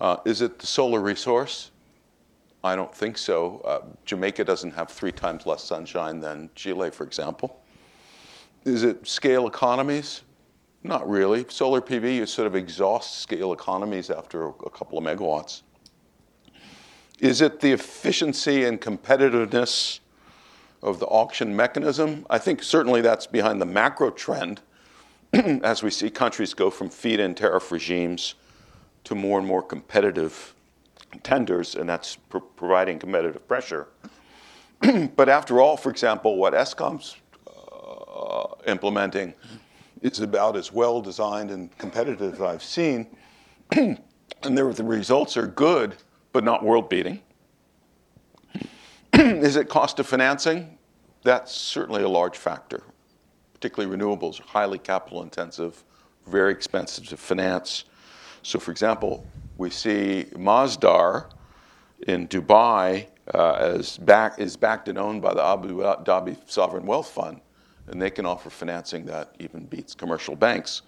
Uh, is it the solar resource? I don't think so. Uh, Jamaica doesn't have three times less sunshine than Chile, for example. Is it scale economies? Not really. Solar PV, you sort of exhaust scale economies after a couple of megawatts. Is it the efficiency and competitiveness of the auction mechanism? I think certainly that's behind the macro trend as we see countries go from feed in tariff regimes to more and more competitive tenders, and that's pr- providing competitive pressure. but after all, for example, what Eskom's uh, implementing is about as well designed and competitive as I've seen. and the results are good, but not world beating. is it cost of financing? That's certainly a large factor. Particularly renewables are highly capital intensive, very expensive to finance. So, for example, we see Masdar in Dubai uh, as back, is backed and owned by the Abu Dhabi Sovereign Wealth Fund and they can offer financing that even beats commercial banks,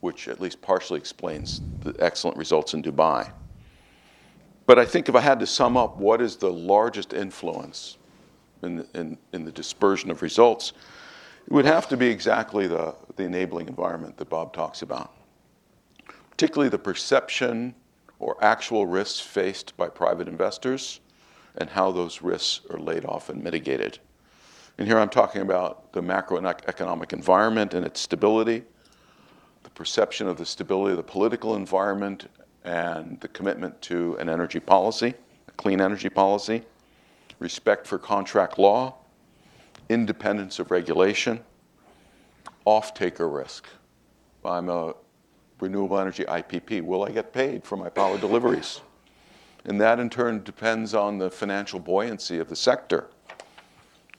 which at least partially explains the excellent results in Dubai. But I think if I had to sum up what is the largest influence in the, in, in the dispersion of results, it would have to be exactly the, the enabling environment that Bob talks about. Particularly the perception or actual risks faced by private investors and how those risks are laid off and mitigated. And here I'm talking about the macroeconomic environment and its stability, the perception of the stability of the political environment, and the commitment to an energy policy, a clean energy policy, respect for contract law, independence of regulation, off-taker risk. I'm a renewable energy IPP. Will I get paid for my power deliveries? And that in turn depends on the financial buoyancy of the sector.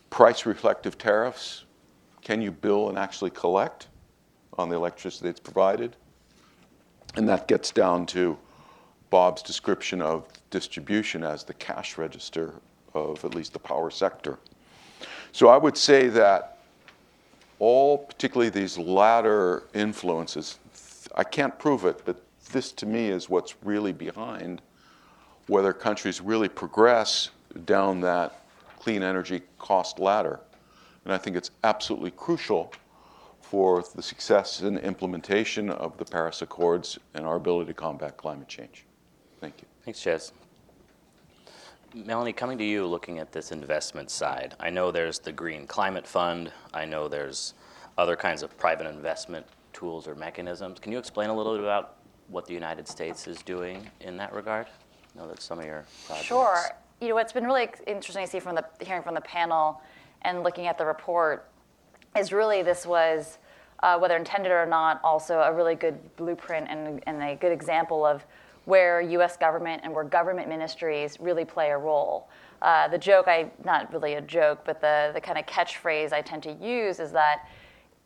Price reflective tariffs. Can you bill and actually collect on the electricity that's provided? And that gets down to Bob's description of distribution as the cash register of at least the power sector. So I would say that all, particularly these latter influences, I can't prove it, but this to me is what's really behind whether countries really progress down that clean energy cost ladder. And I think it's absolutely crucial for the success and implementation of the Paris Accords and our ability to combat climate change. Thank you.
Thanks, Chaz. Melanie, coming to you looking at this investment side, I know there's the Green Climate Fund. I know there's other kinds of private investment tools or mechanisms. Can you explain a little bit about what the United States is doing in that regard? I know that some of your projects.
Sure. You know, what's been really interesting to see from the hearing from the panel and looking at the report is really this was, uh, whether intended or not, also a really good blueprint and, and a good example of where U.S. government and where government ministries really play a role. Uh, the joke, I not really a joke, but the the kind of catchphrase I tend to use is that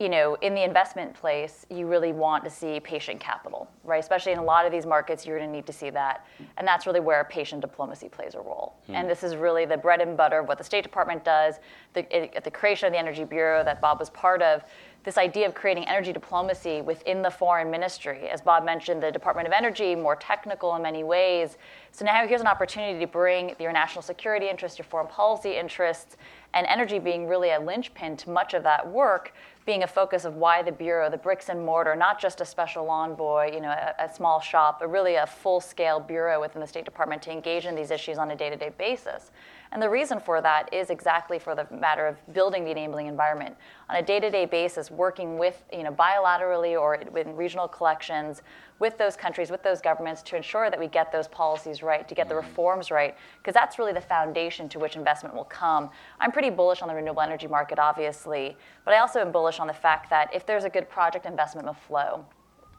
you know, in the investment place, you really want to see patient capital, right? Especially in a lot of these markets, you're going to need to see that. And that's really where patient diplomacy plays a role. Hmm. And this is really the bread and butter of what the State Department does, the, at the creation of the Energy Bureau that Bob was part of. This idea of creating energy diplomacy within the foreign ministry. As Bob mentioned, the Department of Energy, more technical in many ways. So now here's an opportunity to bring your national security interests, your foreign policy interests, and energy being really a linchpin to much of that work being a focus of why the Bureau, the bricks and mortar, not just a special envoy, you know, a, a small shop, but really a full-scale bureau within the State Department to engage in these issues on a day-to-day basis. And the reason for that is exactly for the matter of building the enabling environment on a day-to-day basis, working with, you know, bilaterally or in regional collections with those countries, with those governments to ensure that we get those policies right, to get the mm-hmm. reforms right, because that's really the foundation to which investment will come. I'm pretty bullish on the renewable energy market, obviously, but I also am bullish on the fact that if there's a good project, investment will flow.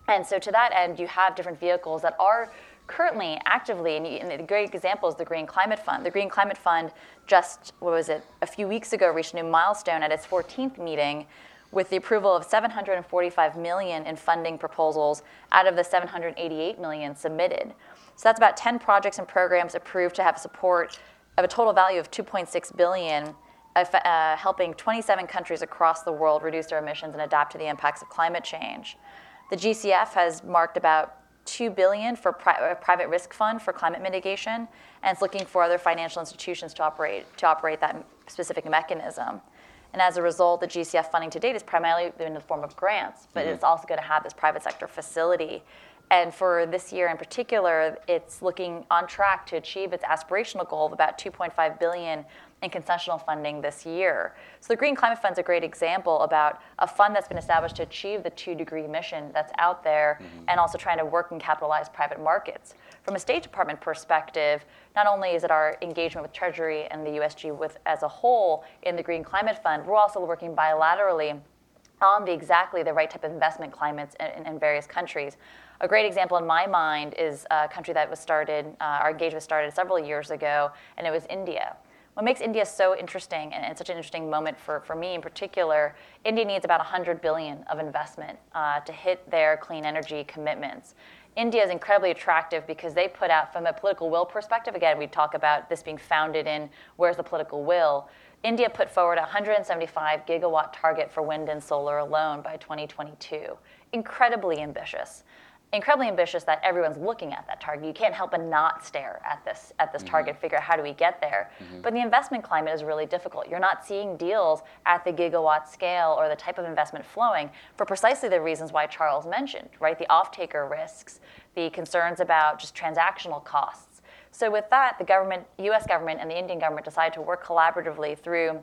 And so to that end, you have different vehicles that are currently actively, and, a great example is the Green Climate Fund. The Green Climate Fund just, what was it, a few weeks ago reached a new milestone at its 14th meeting with the approval of 745 million in funding proposals out of the 788 million submitted. So that's about 10 projects and programs approved to have support of a total value of 2.6 billion, uh, helping 27 countries across the world reduce their emissions and adapt to the impacts of climate change. The GCF has marked about 2 billion for pri- a private risk fund for climate mitigation and it's looking for other financial institutions to operate to operate that specific mechanism. And as a result, the GCF funding to date is primarily in the form of grants, but mm-hmm. it's also going to have this private sector facility. And for this year in particular, it's looking on track to achieve its aspirational goal of about 2.5 billion in concessional funding this year. So the Green Climate Fund is a great example about a fund that's been established to achieve the two degree mission that's out there mm-hmm. and also trying to work and capitalize private markets. From a State Department perspective, not only is it our engagement with Treasury and the USG with, as a whole in the Green Climate Fund, we're also working bilaterally on the exactly the right type of investment climates in, in, various countries. A great example in my mind is a country that was started, uh, our engagement started several years ago, and it was India. What makes India so interesting and, and, such an interesting moment for, for me in particular, India needs about 100 billion of investment uh, to hit their clean energy commitments. India is incredibly attractive because they put out, from a political will perspective, again, we talk about this being founded in where's the political will. India put forward a 175 gigawatt target for wind and solar alone by 2022. Incredibly ambitious. Incredibly ambitious that everyone's looking at that target. You can't help but not stare at this at this mm-hmm. target, figure out how do we get there. Mm-hmm. But the investment climate is really difficult. You're not seeing deals at the gigawatt scale or the type of investment flowing for precisely the reasons why Charles mentioned, right? The off-taker risks, the concerns about just transactional costs. So with that, the government, U.S. government and the Indian government decided to work collaboratively through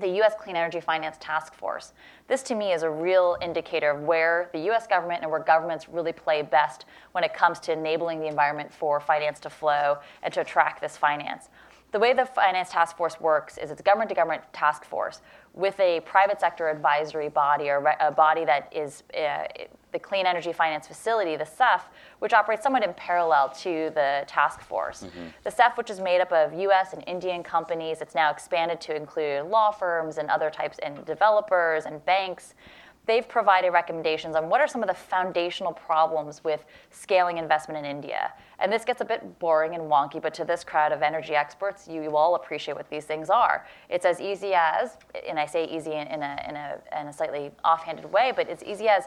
the U.S. Clean Energy Finance Task Force. This, to me, is a real indicator of where the U.S. government and where governments really play best when it comes to enabling the environment for finance to flow and to attract this finance. The way the Finance Task Force works is it's a government to government task force with a private sector advisory body or a body that is uh, the Clean Energy Finance Facility, the CEF, which operates somewhat in parallel to the task force. Mm-hmm. The CEF, which is made up of US and Indian companies, it's now expanded to include law firms and other types, and developers and banks they've provided recommendations on what are some of the foundational problems with scaling investment in India. And this gets a bit boring and wonky, but to this crowd of energy experts, you, you all appreciate what these things are. It's as easy as, and I say easy in, in, a, in, a, in a slightly offhanded way, but it's easy as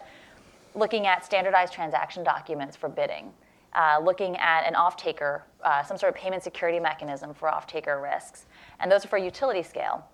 looking at standardized transaction documents for bidding. Uh, looking at an off-taker, uh, some sort of payment security mechanism for off-taker risks. And those are for utility scale.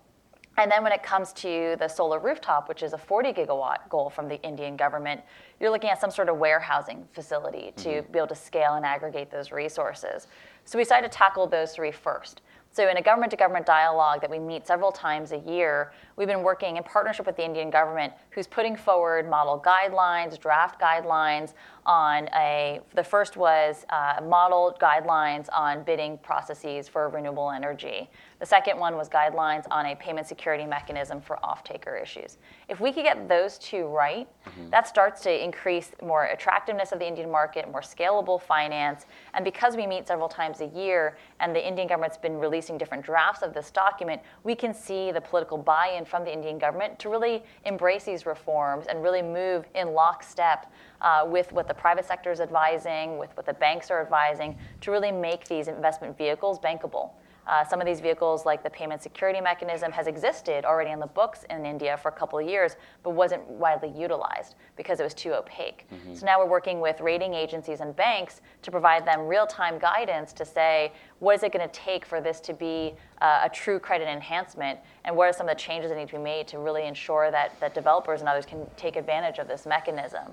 And then when it comes to the solar rooftop, which is a 40 gigawatt goal from the Indian government, you're looking at some sort of warehousing facility to mm-hmm. be able to scale and aggregate those resources. So we decided to tackle those three first. So, in a government to government dialogue that we meet several times a year, we've been working in partnership with the Indian government, who's putting forward model guidelines, draft guidelines on a. The first was uh, model guidelines on bidding processes for renewable energy. The second one was guidelines on a payment security mechanism for off-taker issues. If we could get those two right, mm-hmm. that starts to increase more attractiveness of the Indian market, more scalable finance, and because we meet several times a year, and the Indian government's been releasing different drafts of this document, we can see the political buy-in from the Indian government to really embrace these reforms and really move in lockstep uh, with what the private sector is advising, with what the banks are advising, to really make these investment vehicles bankable. Uh, some of these vehicles, like the payment security mechanism, has existed already in the books in India for a couple of years, but wasn't widely utilized because it was too opaque. Mm-hmm. So now we're working with rating agencies and banks to provide them real-time guidance to say, what is it going to take for this to be uh, a true credit enhancement, and what are some of the changes that need to be made to really ensure that, that developers and others can take advantage of this mechanism.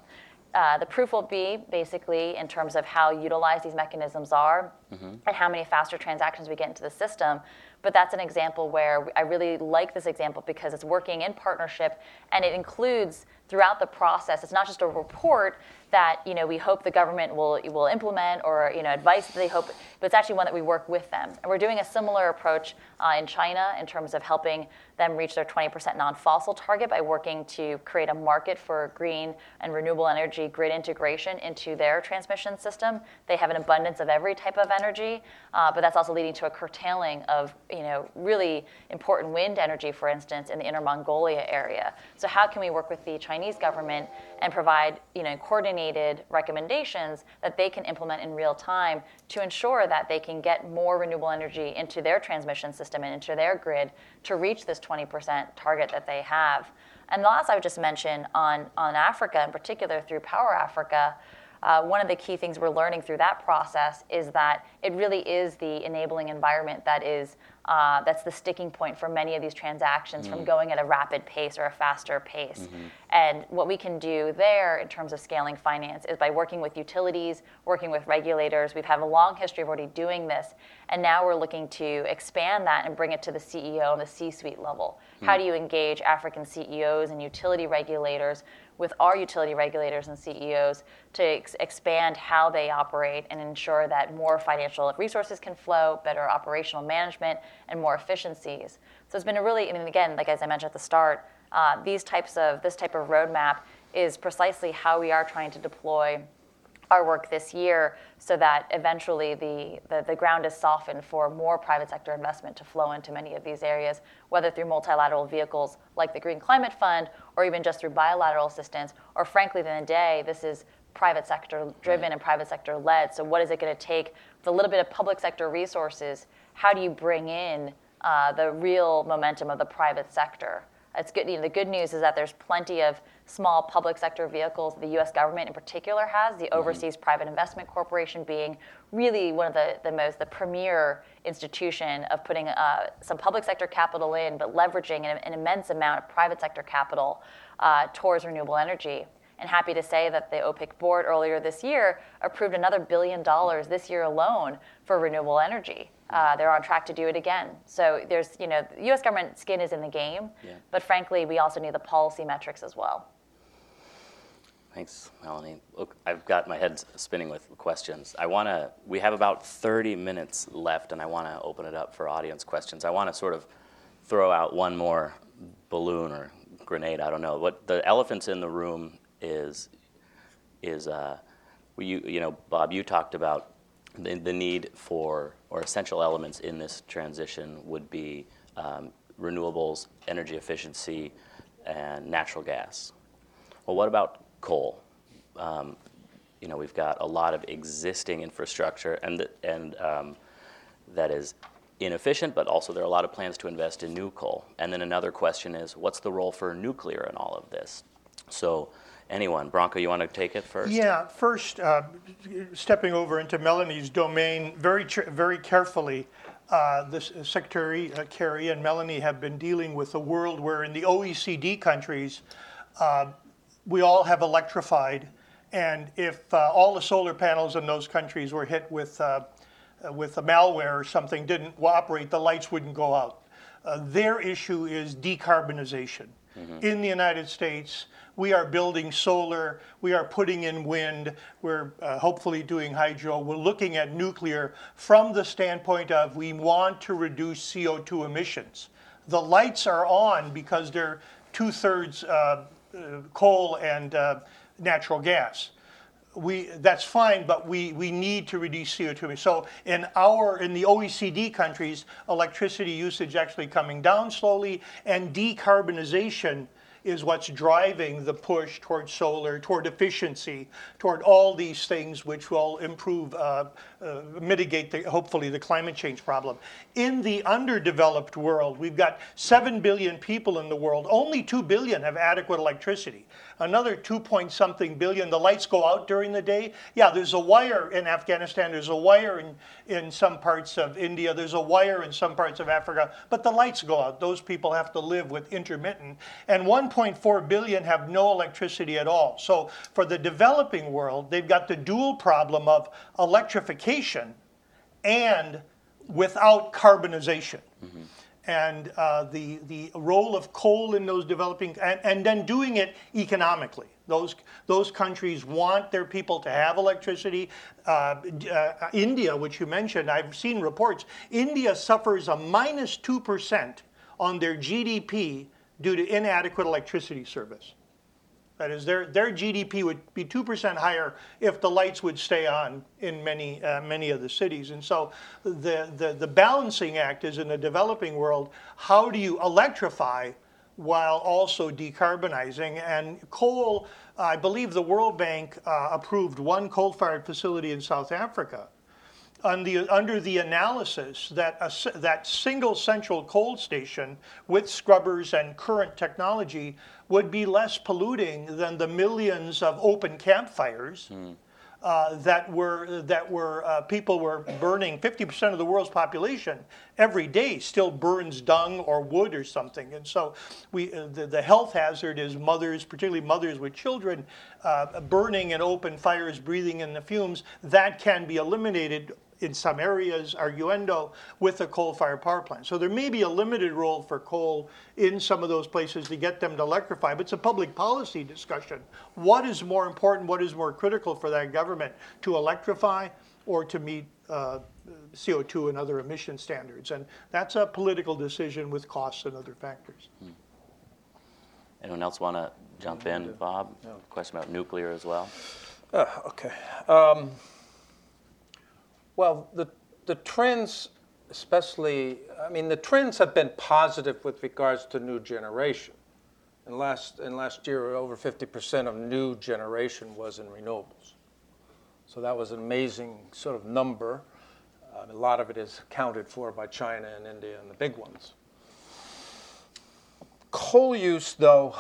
Uh, the proof will be basically in terms of how utilized these mechanisms are mm-hmm. and how many faster transactions we get into the system. But that's an example where I really like this example because it's working in partnership and it includes throughout the process. It's not just a report that you know we hope the government will will implement or you know advice that they hope, but it's actually one that we work with them. And we're doing a similar approach uh, in China in terms of helping them reach their 20% non-fossil target by working to create a market for green and renewable energy grid integration into their transmission system. They have an abundance of every type of energy, uh, but that's also leading to a curtailing of you know really important wind energy, for instance, in the Inner Mongolia area. So how can we work with the Chinese government and provide you know coordinated recommendations that they can implement in real time to ensure that they can get more renewable energy into their transmission system and into their grid to reach this 20% target that they have. And the last I would just mention on, on Africa, in particular through Power Africa, uh, one of the key things we're learning through that process is that it really is the enabling environment that is uh, that's the sticking point for many of these transactions mm from going at a rapid pace or a faster pace. Mm-hmm. And what we can do there in terms of scaling finance is by working with utilities, working with regulators. We've had a long history of already doing this, and now we're looking to expand that and bring it to the CEO and the C suite level. mm How do you engage African CEOs and utility regulators with our utility regulators and CEOs to ex- expand how they operate and ensure that more financial resources can flow, better operational management, and more efficiencies. So it's been a really, I mean, again, like as I mentioned at the start, uh, these types of this type of roadmap is precisely how we are trying to deploy our work this year so that eventually the, the, the, ground is softened for more private sector investment to flow into many of these areas, whether through multilateral vehicles like the Green Climate Fund or even just through bilateral assistance, or frankly, in the day, this is private sector driven and private sector led. So, what is it going to take with a little bit of public sector resources? How do you bring in uh, the real momentum of the private sector? It's good. You know, the good news is that there's plenty of small public sector vehicles the U.S. government in particular has. The Overseas Private Investment Corporation being really one of the, the most the premier institution of putting uh, some public sector capital in, but leveraging an, an immense amount of private sector capital uh, towards renewable energy. And happy to say that the OPIC board earlier this year approved another billion dollars this year alone for renewable energy. Uh, they're on track to do it again. So there's, you know, the U.S. government skin is in the game,
Yeah.
but frankly, we also need the policy metrics as well.
Thanks, Melanie. Look, I've got my head spinning with questions. I want to, we have about 30 minutes left, and I want to open it up for audience questions. I want to sort of throw out one more balloon or grenade, I don't know. What the elephants in the room is, is, uh, you, you know, Bob, you talked about the, the need for, or essential elements in this transition would be um, renewables, energy efficiency, and natural gas. Well, what about coal? Um, you know, we've got a lot of existing infrastructure, and and um, that is inefficient, but also there are a lot of plans to invest in new coal. And then another question is, what's the role for nuclear in all of this? So, anyone, Branko, you want to take it first?
Yeah, first, uh, stepping over into Melanie's domain very, very carefully, uh, the S- Secretary uh, Kerry and Melanie have been dealing with a world where in the OECD countries, uh, we all have electrified, and if uh, all the solar panels in those countries were hit with, uh, with a malware or something didn't operate, the lights wouldn't go out. Uh, their issue is decarbonization. In the United States, we are building solar, we are putting in wind, we're uh, hopefully doing hydro, we're looking at nuclear from the standpoint of we want to reduce CO2 emissions. The lights are on because they're two thirds uh, uh, coal and uh, natural gas we, that's fine, but we, we need to reduce CO2 emissions. So in our, in the OECD countries, electricity usage actually coming down slowly, and decarbonization is what's driving the push toward solar, toward efficiency, toward all these things which will improve, uh, uh, mitigate, the, hopefully, the climate change problem. In the underdeveloped world, we've got 7 billion people in the world. Only 2 billion have adequate electricity. Another 2 point something billion, the lights go out during the day. Yeah, there's a wire in Afghanistan, there's a wire in, in some parts of India, there's a wire in some parts of Africa, but the lights go out. Those people have to live with intermittent. And 1.4 billion have no electricity at all. So for the developing world, they've got the dual problem of electrification and without carbonization. Mm-hmm. And uh, the, the role of coal in those developing, and, and then doing it economically. Those, those countries want their people to have electricity. Uh, uh, India, which you mentioned, I've seen reports, India suffers a minus 2% on their GDP due to inadequate electricity service. That is, their, their GDP would be 2% higher if the lights would stay on in many, uh, many of the cities. And so the, the, the balancing act is in the developing world, how do you electrify while also decarbonizing? And coal, I believe the World Bank uh, approved one coal-fired facility in South Africa the, under the analysis that a, that single central coal station with scrubbers and current technology would be less polluting than the millions of open campfires uh, that were that were uh, people were burning 50% of the world's population every day still burns dung or wood or something. And so we uh, the, the health hazard is mothers particularly mothers with children uh, burning in open fires breathing in the fumes that can be eliminated in some areas, arguendo, with a coal-fired power plant. So there may be a limited role for coal in some of those places to get them to electrify, but it's a public policy discussion. What is more important, what is more critical for that government, to electrify or to meet uh, CO2 and other emission standards? And that's a political decision with costs and other factors.
Anyone else want to jump in? Bob? Question about nuclear as well?
Uh, okay. Um, well, the, the trends, especially, I mean, the trends have been positive with regards to new generation. And last, and last year, over 50% of new generation was in renewables. So that was an amazing sort of number. Um, a lot of it is accounted for by China and India and the big ones. Coal use, though,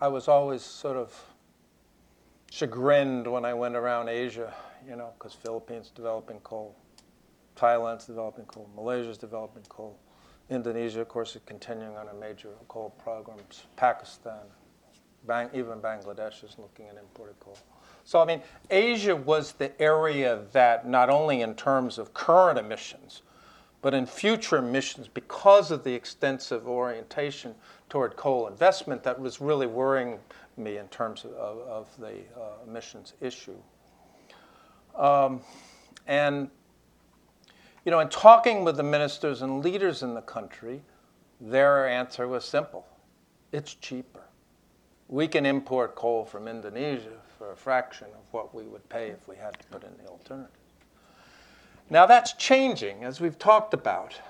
I was always sort of chagrined when I went around Asia, you know, because Philippines developing coal, Thailand's developing coal, Malaysia's developing coal, Indonesia, of course, is continuing on a major coal program, Pakistan, Bang, even Bangladesh is looking at imported coal. So, I mean, Asia was the area that, not only in terms of current emissions, but in future emissions, because of the extensive orientation toward coal investment, that was really worrying me in terms of, of the uh, emissions issue. Um, and, you know, in talking with the ministers and leaders in the country, their answer was simple it's cheaper. We can import coal from Indonesia for a fraction of what we would pay if we had to put in the alternative. Now that's changing, as we've talked about.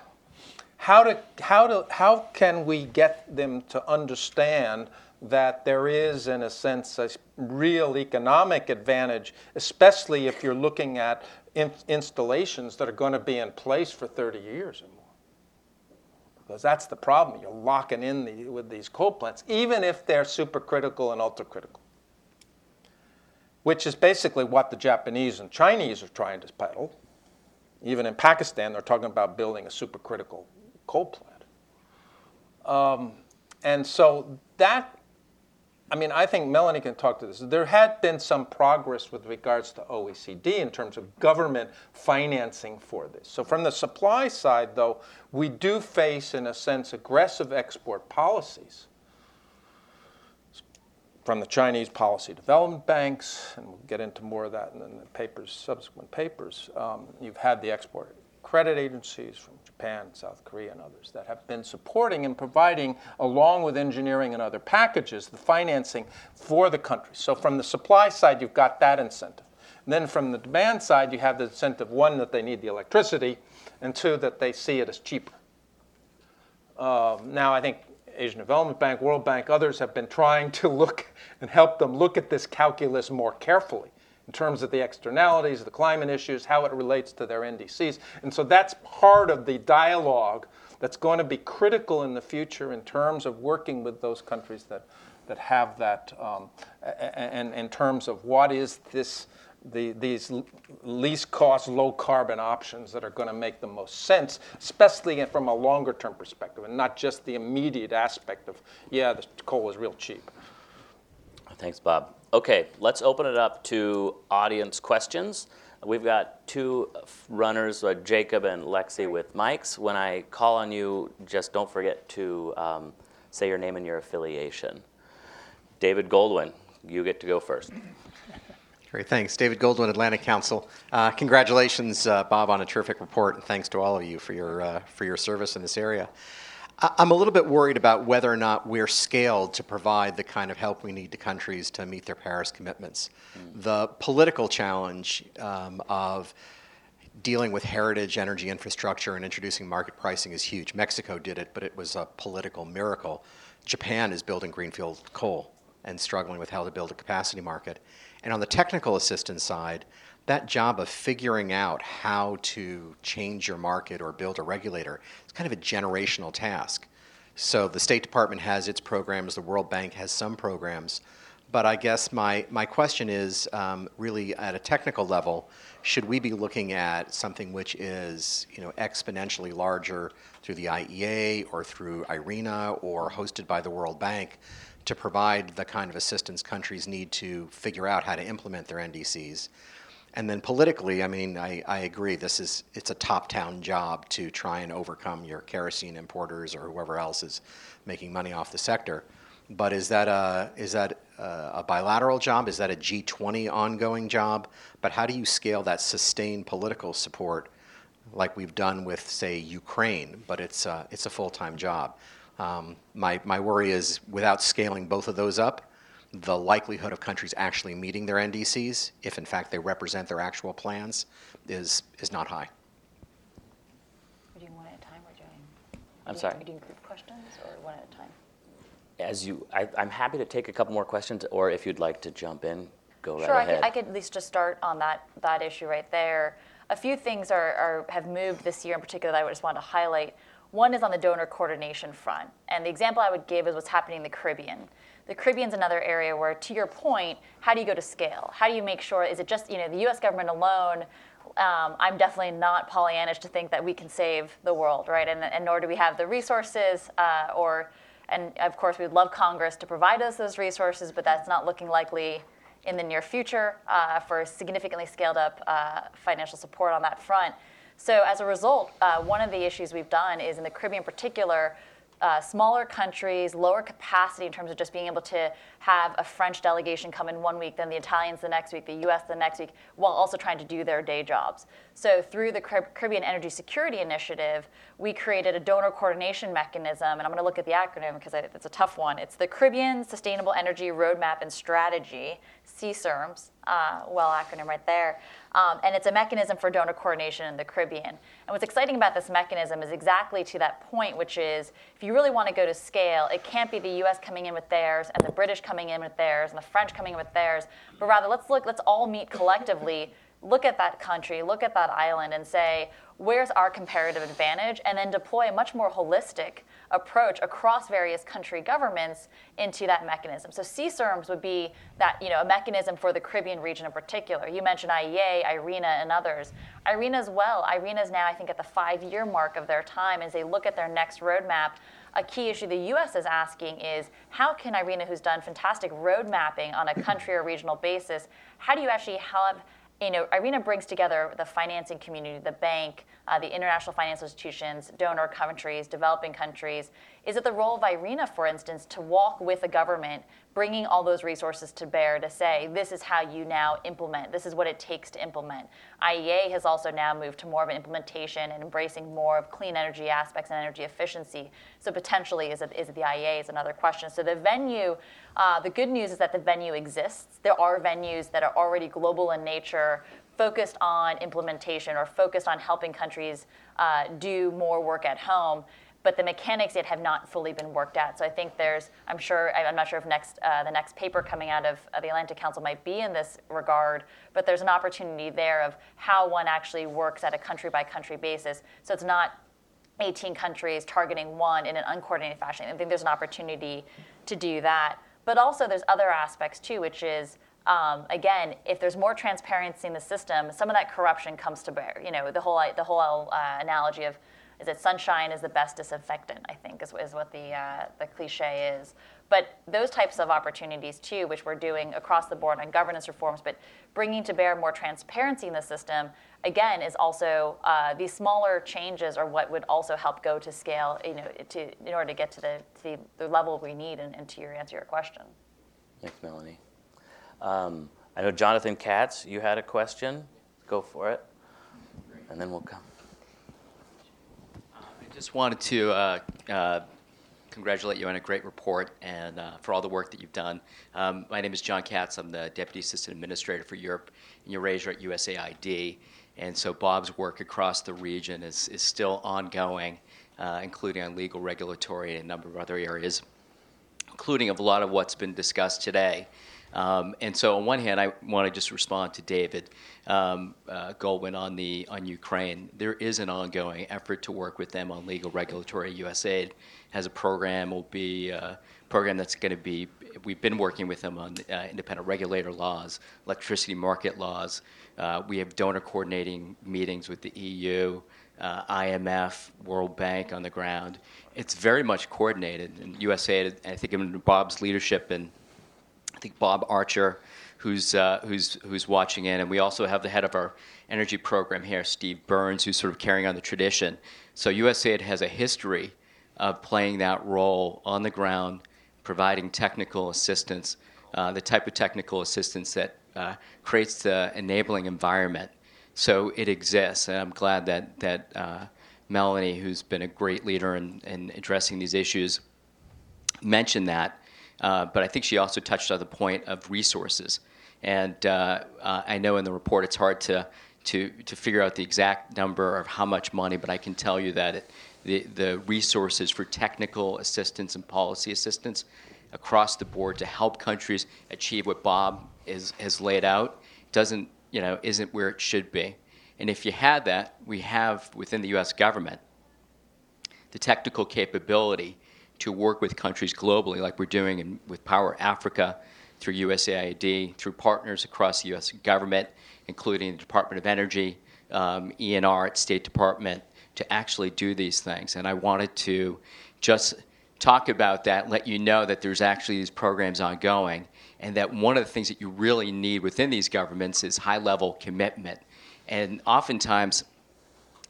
How, to, how, to, how can we get them to understand that there is, in a sense, a real economic advantage, especially if you're looking at in- installations that are going to be in place for 30 years or more? Because that's the problem. You're locking in the, with these coal plants, even if they're supercritical and ultracritical which is basically what the Japanese and Chinese are trying to peddle. Even in Pakistan, they're talking about building a supercritical coal plant. Um, and so that, I mean, I think Melanie can talk to this. There had been some progress with regards to OECD in terms of government financing for this. So, from the supply side, though, we do face, in a sense, aggressive export policies from the Chinese policy development banks, and we'll get into more of that in the papers, subsequent papers. Um, you've had the export credit agencies from Japan, South Korea, and others that have been supporting and providing, along with engineering and other packages, the financing for the country. So from the supply side, you've got that incentive. And then from the demand side, you have the incentive one, that they need the electricity, and two, that they see it as cheaper. Uh, now, I think Asian Development Bank, World Bank, others have been trying to look and help them look at this calculus more carefully in terms of the externalities, the climate issues, how it relates to their NDCs. And so that's part of the dialogue that's going to be critical in the future in terms of working with those countries that, that have that, um, and in terms of what is this the, these least cost, low carbon options that are going to make the most sense, especially from a longer term perspective and not just the immediate aspect of, yeah, the coal is real cheap.
Thanks, Bob. Okay, let's open it up to audience questions. We've got two runners, uh, Jacob and Lexi, with mics. When I call on you, just don't forget to um, say your name and your affiliation. David Goldwyn, you get to go first.
Great, thanks. David Goldwyn, Atlantic Council. Uh, congratulations, uh, Bob, on a terrific report, and thanks to all of you for your, uh, for your service in this area. I- I'm a little bit worried about whether or not we're scaled to provide the kind of help we need to countries to meet their Paris commitments. Mm. The political challenge um, of dealing with heritage energy infrastructure and introducing market pricing is huge. Mexico did it, but it was a political miracle. Japan is building greenfield coal and struggling with how to build a capacity market. And on the technical assistance side, that job of figuring out how to change your market or build a regulator is kind of a generational task. So the State Department has its programs, the World Bank has some programs. But I guess my, my question is um, really at a technical level, should we be looking at something which is you know, exponentially larger through the IEA or through IRENA or hosted by the World Bank to provide the kind of assistance countries need to figure out how to implement their NDCs. And then politically, I mean, I, I agree. This is it's a top-down job to try and overcome your kerosene importers or whoever else is making money off the sector. But is that a is that a, a bilateral job? Is that a G20 ongoing job? But how do you scale that sustained political support, like we've done with, say, Ukraine? But it's a, it's a full-time job. Um, my, my worry is without scaling both of those up, the likelihood of countries actually meeting their NDCs, if in fact they represent their actual plans, is, is not high.
We're doing one at a time or doing?
I'm sorry?
Are we doing group questions or one at a time?
As you, I, I'm happy to take a couple more questions, or if you'd like to jump in, go right
Sure, I
ahead.
could, I could at least just start on that, that issue right there. A few things are, are, have moved this year in particular that I just want to highlight. One is on the donor coordination front. And the example I would give is what's happening in the Caribbean. The Caribbean's another area where, to your point, how do you go to scale? How do you make sure, is it just, you know, the US government alone? Um, I'm definitely not Pollyannish to think that we can save the world, right? And, and nor do we have the resources uh, or, and of course, we'd love Congress to provide us those resources, but that's not looking likely in the near future uh, for significantly scaled up uh, financial support on that front. So as a result, uh, one of the issues we've done is in the Caribbean in particular, uh, smaller countries, lower capacity in terms of just being able to have a French delegation come in one week, then the Italians the next week, the US the next week, while also trying to do their day jobs. So, through the Caribbean Energy Security Initiative, we created a donor coordination mechanism, and I'm going to look at the acronym because it's a tough one. It's the Caribbean Sustainable Energy Roadmap and Strategy, CSERMS, uh, well acronym right there. Um, and it's a mechanism for donor coordination in the Caribbean. And what's exciting about this mechanism is exactly to that point, which is if you really want to go to scale, it can't be the US coming in with theirs and the British coming in with theirs and the French coming in with theirs, but rather let's look, let's all meet collectively, look at that country, look at that island, and say, where's our comparative advantage, and then deploy a much more holistic approach across various country governments into that mechanism. So CSERMS would be that you know a mechanism for the Caribbean region in particular. You mentioned IEA, IRENA, and others. IRENA as well. IRENA is now I think at the five-year mark of their time as they look at their next roadmap. A key issue the U.S. is asking is how can IRENA, who's done fantastic road mapping on a country or regional basis, how do you actually have you know, IRENA brings together the financing community, the bank, uh, the international financial institutions, donor countries, developing countries. Is it the role of IRENA, for instance, to walk with the government, bringing all those resources to bear to say, this is how you now implement, this is what it takes to implement? IEA has also now moved to more of an implementation and embracing more of clean energy aspects and energy efficiency. So potentially, is it, is it the IEA is another question. So the venue, uh, the good news is that the venue exists. There are venues that are already global in nature, focused on implementation or focused on helping countries uh, do more work at home but the mechanics yet have not fully been worked out. So I think there's, I'm sure, I'm not sure if next uh, the next paper coming out of uh, the Atlantic Council might be in this regard, but there's an opportunity there of how one actually works at a country by country basis. So it's not 18 countries targeting one in an uncoordinated fashion. I think there's an opportunity to do that. But also there's other aspects too, which is um, again, if there's more transparency in the system, some of that corruption comes to bear. You know, the whole the whole uh, analogy of is that sunshine is the best disinfectant, I think, is, is what the, uh, the cliche is. But those types of opportunities, too, which we're doing across the board on governance reforms, but bringing to bear more transparency in the system, again, is also uh, these smaller changes are what would also help go to scale, you know, to, in order to get to the, to the, the level we need and, and, to your answer your question.
Thanks, Melanie. Um, I know Jonathan Katz, you had a question. Go for it, and then we'll come
just wanted to uh, uh, congratulate you on a great report and uh, for all the work that you've done. Um, my name is John Katz. I'm the Deputy Assistant Administrator for Europe and Eurasia at USAID. And so Bob's work across the region is, is still ongoing, uh, including on legal, regulatory, and a number of other areas, including of a lot of what's been discussed today. Um, and so, on one hand, I want to just respond to David um, uh, Goldman on the on Ukraine. There is an ongoing effort to work with them on legal regulatory. USAID has a program. Will be a program that's going to be. We've been working with them on uh, independent regulator laws, electricity market laws. Uh, we have donor coordinating meetings with the EU. Uh, IMF, World Bank on the ground. It's very much coordinated. And USAID, I think, in Bob's leadership and I think Bob Archer, who's, uh, who's, who's watching in. And we also have the head of our energy program here, Steve Burns, who's sort of carrying on the tradition. So USAID has a history of playing that role on the ground, providing technical assistance, uh, the type of technical assistance that uh, creates the enabling environment. So it exists, and I'm glad that, that uh, Melanie, who's been a great leader in, in addressing these issues, mentioned that uh, but I think she also touched on the point of resources. And uh, uh, I know in the report it's hard to, to, to figure out the exact number of how much money, but I can tell you that it, the, the resources for technical assistance and policy assistance across the board to help countries achieve what Bob is, has laid out doesn't, you know, isn't where it should be. And if you had that, we have within the U.S. government the technical capability to work with countries globally, like we're doing in, with Power Africa through USAID, through partners across the U.S. government, including the Department of Energy, um, ENR at State Department, to actually do these things. And I wanted to just talk about that, let you know that there's actually these programs ongoing, and that one of the things that you really need within these governments is high level commitment. And oftentimes,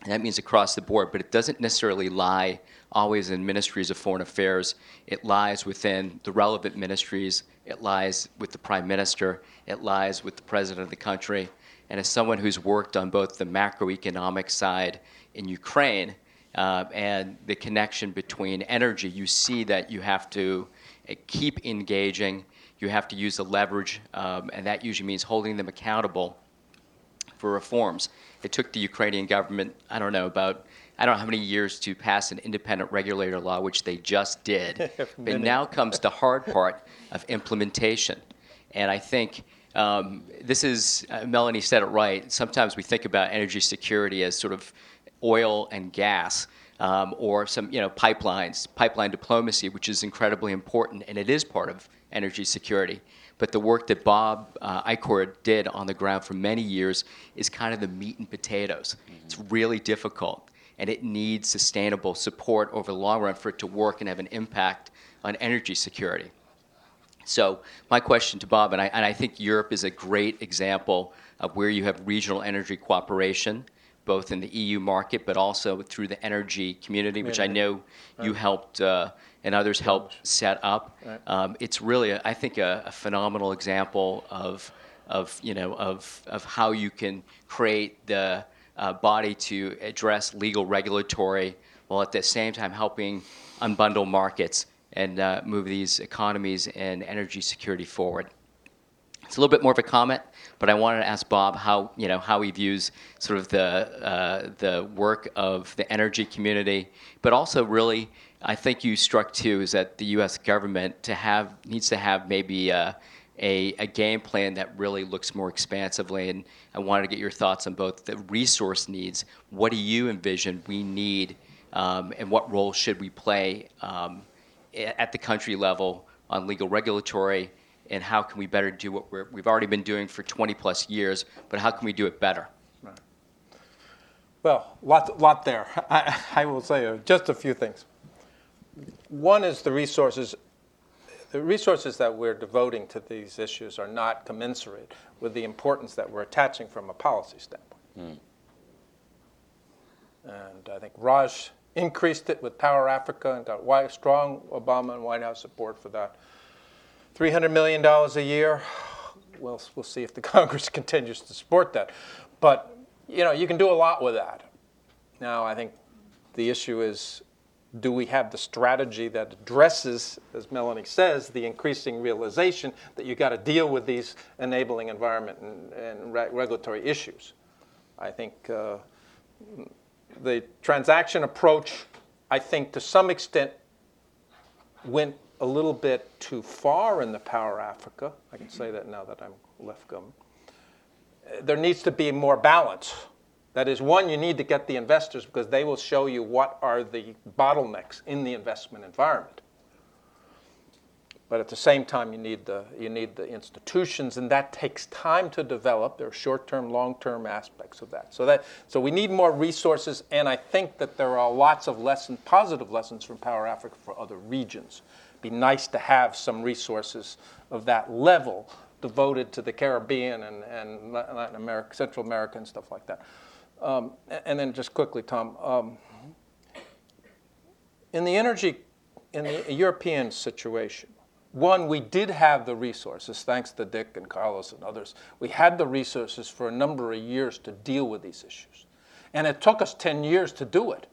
that means across the board, but it doesn't necessarily lie always in ministries of foreign affairs. It lies within the relevant ministries, it lies with the prime minister, it lies with the president of the country. And as someone who's worked on both the macroeconomic side in Ukraine uh, and the connection between energy, you see that you have to uh, keep engaging, you have to use the leverage, um, and that usually means holding them accountable for reforms. It took the Ukrainian government, I don't know, about I don't know how many years to pass an independent regulator law, which they just did. but now comes the hard part of implementation. And I think um, this is, uh, Melanie said it right. Sometimes we think about energy security as sort of oil and gas. Um, or some, you know, pipelines, pipeline diplomacy, which is incredibly important, and it is part of energy security. But the work that Bob uh, did on the ground for many years is kind of the meat and potatoes. Mm-hmm. It's really difficult, and it needs sustainable support over the long run for it to work and have an impact on energy security. So my question to Bob, and I, and I think Europe is a great example of where you have regional energy cooperation, both in the EU market, but also through the energy community, which I know you helped uh, and others helped set up. Um, it's really, a, I think, a, a, phenomenal example of, of, you know, of, of how you can create the uh, body to address legal regulatory while at the same time helping unbundle markets and uh, move these economies and energy security forward. It's a little bit more of a comment, but I wanted to ask Bob how you know how he views sort of the uh, the work of the energy community, but also really I think you struck too is that the U.S. government to have needs to have maybe a, a, a, game plan that really looks more expansively. And I wanted to get your thoughts on both the resource needs. What do you envision we need, um, and what role should we play um, at the country level on legal regulatory? And how can we better do what we have already been doing for 20 plus years, but how can we do it better?
Well, lot, lot there. I, I will say uh, just a few things. One is the resources. The resources that we're devoting to these issues are not commensurate with the importance that we're attaching from a policy standpoint. Mm. And I think Raj increased it with Power Africa and got strong Obama and White House support for that. $300 million a year. Well, we'll see if the Congress continues to support that. But, you know, you can do a lot with that. Now, I think the issue is do we have the strategy that addresses, as Melanie says, the increasing realization that you've got to deal with these enabling environment and, and re- regulatory issues? I think uh, the transaction approach, I think to some extent, went a little bit too far in the Power Africa. I can say that now that I'm left government. There needs to be more balance that is, one, you need to get the investors because they will show you what are the bottlenecks in the investment environment. But at the same time, you need the, you need the institutions, and that takes time to develop. There are short term, long term aspects of that. So, that. so we need more resources, and I think that there are lots of lessons, positive lessons from Power Africa for other regions. It'd be nice to have some resources of that level devoted to the Caribbean and, and Latin America, Central America, and stuff like that. Um, and then just quickly, Tom, um, in the energy, in the European situation, one, we did have the resources, thanks to Dick and Carlos and others. We had the resources for a number of years to deal with these issues. And it took us 10 years to do it.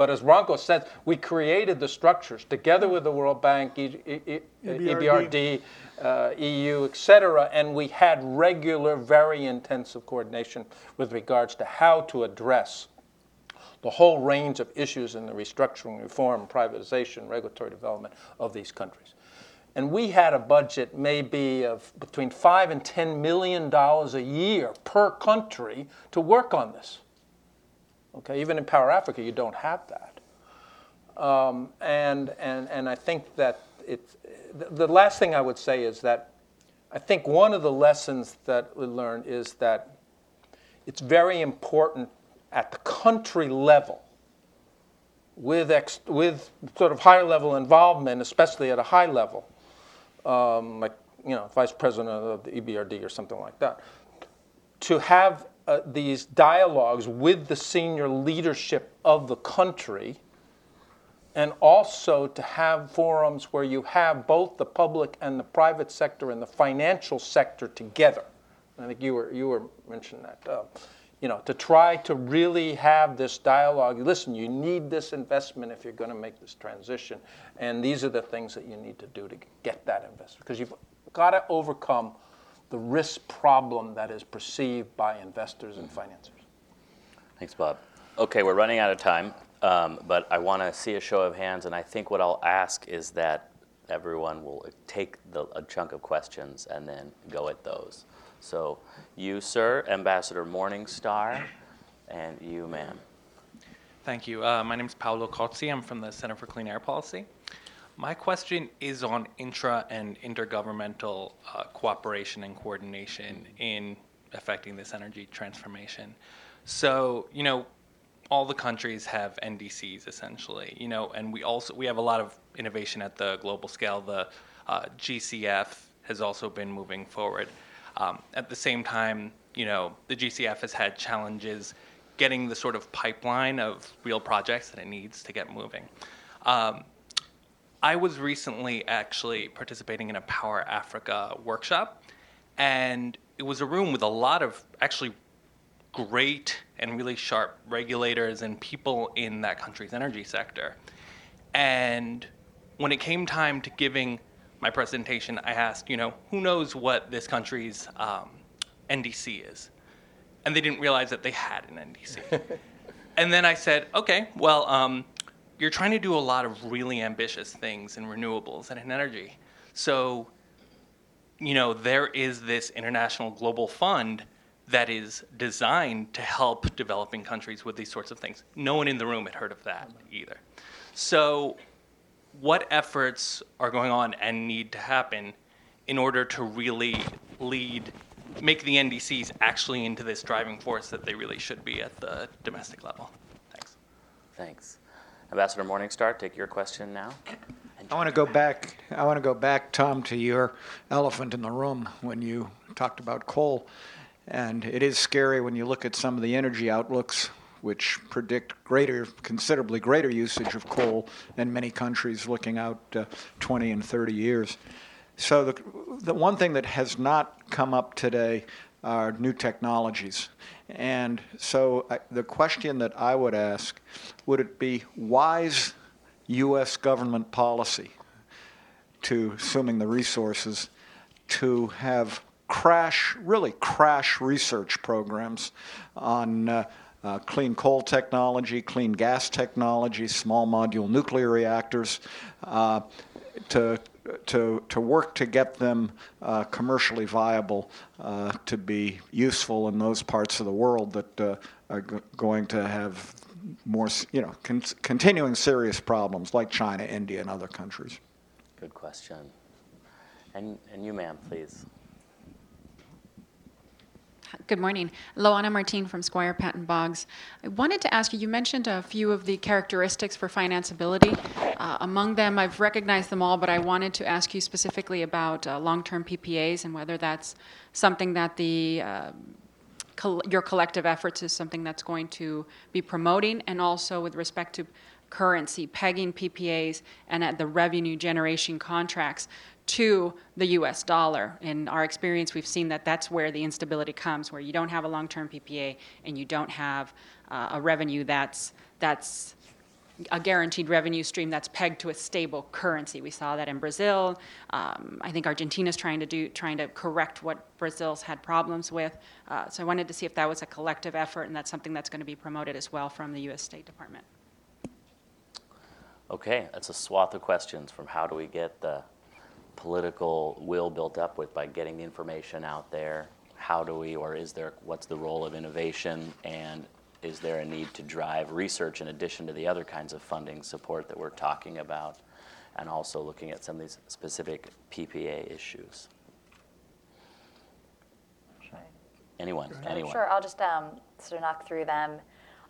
But as Branko said, we created the structures together with the World Bank, e- e- EBRD, uh, EU, et cetera, and we had regular, very intensive coordination with regards to how to address the whole range of issues in the restructuring, reform, privatization, regulatory development of these countries. And we had a budget maybe of between five and ten million dollars a year per country to work on this. Okay, even in Power Africa, you don't have that. Um, and, and, and I think that it's, the, last thing I would say is that I think one of the lessons that we learned is that it's very important at the country level with, ex, with sort of higher level involvement, especially at a high level, um, like you know, vice president of the EBRD or something like that, to have uh, these dialogues with the senior leadership of the country, and also to have forums where you have both the public and the private sector and the financial sector together. I think you were you were mentioning that. Uh, you know, to try to really have this dialogue. Listen, you need this investment if you're going to make this transition, and these are the things that you need to do to get that investment because you've got to overcome the risk problem that is perceived by investors and financiers.
Thanks, Bob. Okay, we're running out of time, um, but I want to see a show of hands, and I think what I'll ask is that everyone will take the, a chunk of questions and then go at those. So, you, sir, Ambassador Morningstar, and you, ma'am.
Thank you. Uh, my name is Paolo Cozzi. I'm from the Center for Clean Air Policy. My question is on intra and intergovernmental uh, cooperation and coordination in affecting this energy transformation. So, you know, all the countries have NDCs essentially, you know, and we also we have a lot of innovation at the global scale. The uh, GCF has also been moving forward. Um, at the same time, you know, the GCF has had challenges getting the sort of pipeline of real projects that it needs to get moving. Um, I was recently actually participating in a Power Africa workshop, and it was a room with a lot of actually great and really sharp regulators and people in that country's energy sector. And when it came time to giving my presentation, I asked, you know, who knows what this country's um, NDC is? And they didn't realize that they had an NDC. and then I said, okay, well, um, you're trying to do a lot of really ambitious things in renewables and in energy. So, you know, there is this international global fund that is designed to help developing countries with these sorts of things. No one in the room had heard of that either. So, what efforts are going on and need to happen in order to really lead, make the NDCs actually into this driving force that they really should be at the domestic level? Thanks.
Thanks. Ambassador Morningstar, take your question now.
I want to go back. I want to go back, Tom, to your elephant in the room when you talked about coal, and it is scary when you look at some of the energy outlooks, which predict greater, considerably greater usage of coal in many countries, looking out uh, 20 and 30 years. So the the one thing that has not come up today are new technologies. And so I, the question that I would ask would it be wise U.S. government policy to, assuming the resources, to have crash, really crash research programs on uh, uh, clean coal technology, clean gas technology, small module nuclear reactors, uh, to to, to work to get them uh, commercially viable uh, to be useful in those parts of the world that uh, are g- going to have more, you know, con- continuing serious problems like China, India, and other countries.
Good question. And, and you, ma'am, please.
Good morning. Loana Martin from Squire Patton Boggs. I wanted to ask you, you mentioned a few of the characteristics for financeability. Uh, among them, I've recognized them all, but I wanted to ask you specifically about uh, long-term PPAs and whether that's something that the uh, your collective efforts is something that's going to be promoting, and also with respect to currency, pegging PPAs and at the revenue generation contracts to the US dollar. In our experience, we've seen that that's where the instability comes, where you don't have a long term PPA and you don't have uh, a revenue that's, that's a guaranteed revenue stream that's pegged to a stable currency. We saw that in Brazil. Um, I think Argentina's trying to do trying to correct what Brazil's had problems with. Uh, so I wanted to see if that was a collective effort and that's something that's going to be promoted as well from the U.S. State Department.
Okay, that's a swath of questions from how do we get the political will built up with by getting the information out there? How do we, or is there, what's the role of innovation and is there a need to drive research in addition to the other kinds of funding support that we're talking about, and also looking at some of these specific PPA issues? Anyone, anyone?
Sure, I'll just um, sort of knock through them.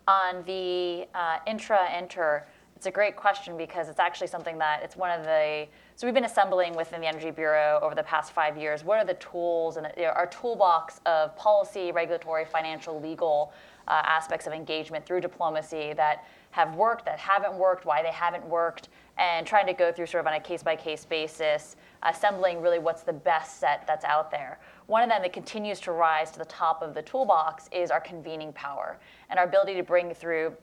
On the uh, intra-inter, it's a great question because it's actually something that it's one of the so we've been assembling within the Energy Bureau over the past five years. What are the tools and you know, our toolbox of policy, regulatory, financial, legal uh, aspects of engagement through diplomacy that have worked, that haven't worked, why they haven't worked, and trying to go through sort of on a case by case basis, assembling really what's the best set that's out there. One of them that continues to rise to the top of the toolbox is our convening power and our ability to bring through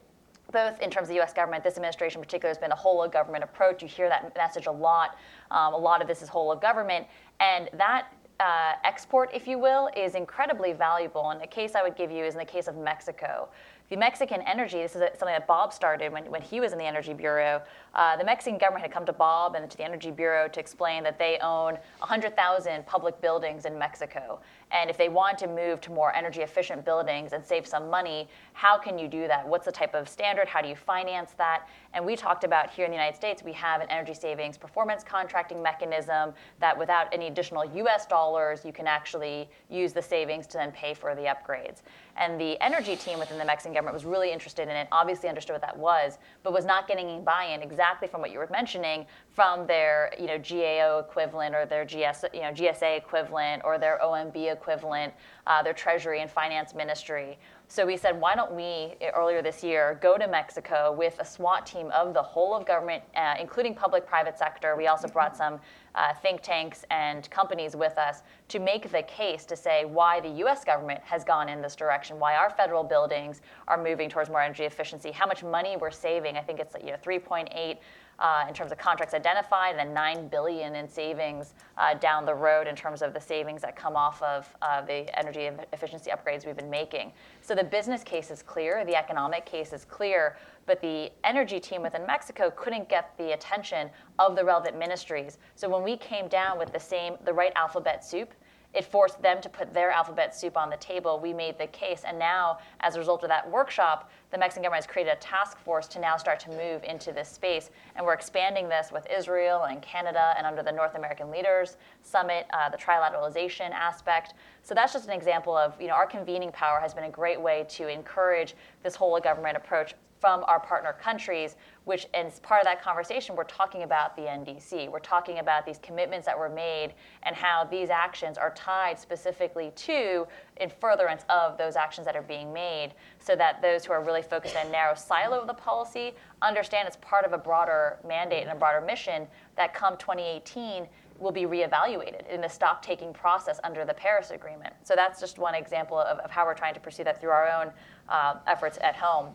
both in terms of the U.S. government, this administration in particular has been a whole of government approach. You hear that message a lot. Um, a lot of this is whole of government, and that uh, export, if you will, is incredibly valuable. And the case I would give you is in the case of Mexico. The Mexican energy, this is something that Bob started when, when he was in the Energy Bureau. Uh, the Mexican government had come to Bob and to the Energy Bureau to explain that they own 100,000 public buildings in Mexico. And if they want to move to more energy efficient buildings and save some money, how can you do that? What's the type of standard? How do you finance that? And we talked about here in the United States, we have an energy savings performance contracting mechanism that without any additional US dollars, you can actually use the savings to then pay for the upgrades. And the energy team within the Mexican government was really interested in it, obviously understood what that was, but was not getting buy-in exactly from what you were mentioning from their you know, GAO equivalent or their GS, you know, GSA equivalent or their OMB equivalent, uh, their Treasury and Finance Ministry. So we said, why don't we, earlier this year, go to Mexico with a SWAT team of the whole of government, uh, including public private sector. We also brought some uh, think tanks and companies with us to make the case to say why the US government has gone in this direction, why our federal buildings are moving towards more energy efficiency, how much money we're saving. I think it's you know 3.8 uh, in terms of contracts identified, and then 9 billion in savings uh, down the road in terms of the savings that come off of uh, the energy efficiency upgrades we've been making. So the business case is clear, the economic case is clear, but the energy team within Mexico couldn't get the attention of the relevant ministries. So when we came down with the same, the right alphabet soup, it forced them to put their alphabet soup on the table. We made the case. And now, as a result of that workshop, the Mexican government has created a task force to now start to move into this space. And we're expanding this with Israel and Canada and under the North American Leaders Summit, uh, the trilateralization aspect. So that's just an example of, you know, our convening power has been a great way to encourage this whole government approach from our partner countries, which as part of that conversation, we're talking about the NDC. We're talking about these commitments that were made and how these actions are tied specifically to in furtherance of those actions that are being made so that those who are really focused on a narrow silo of the policy understand it's part of a broader mandate and a broader mission that come 2018 will be reevaluated in the stock taking process under the Paris Agreement. So that's just one example of, of how we're trying to pursue that through our own uh, efforts at home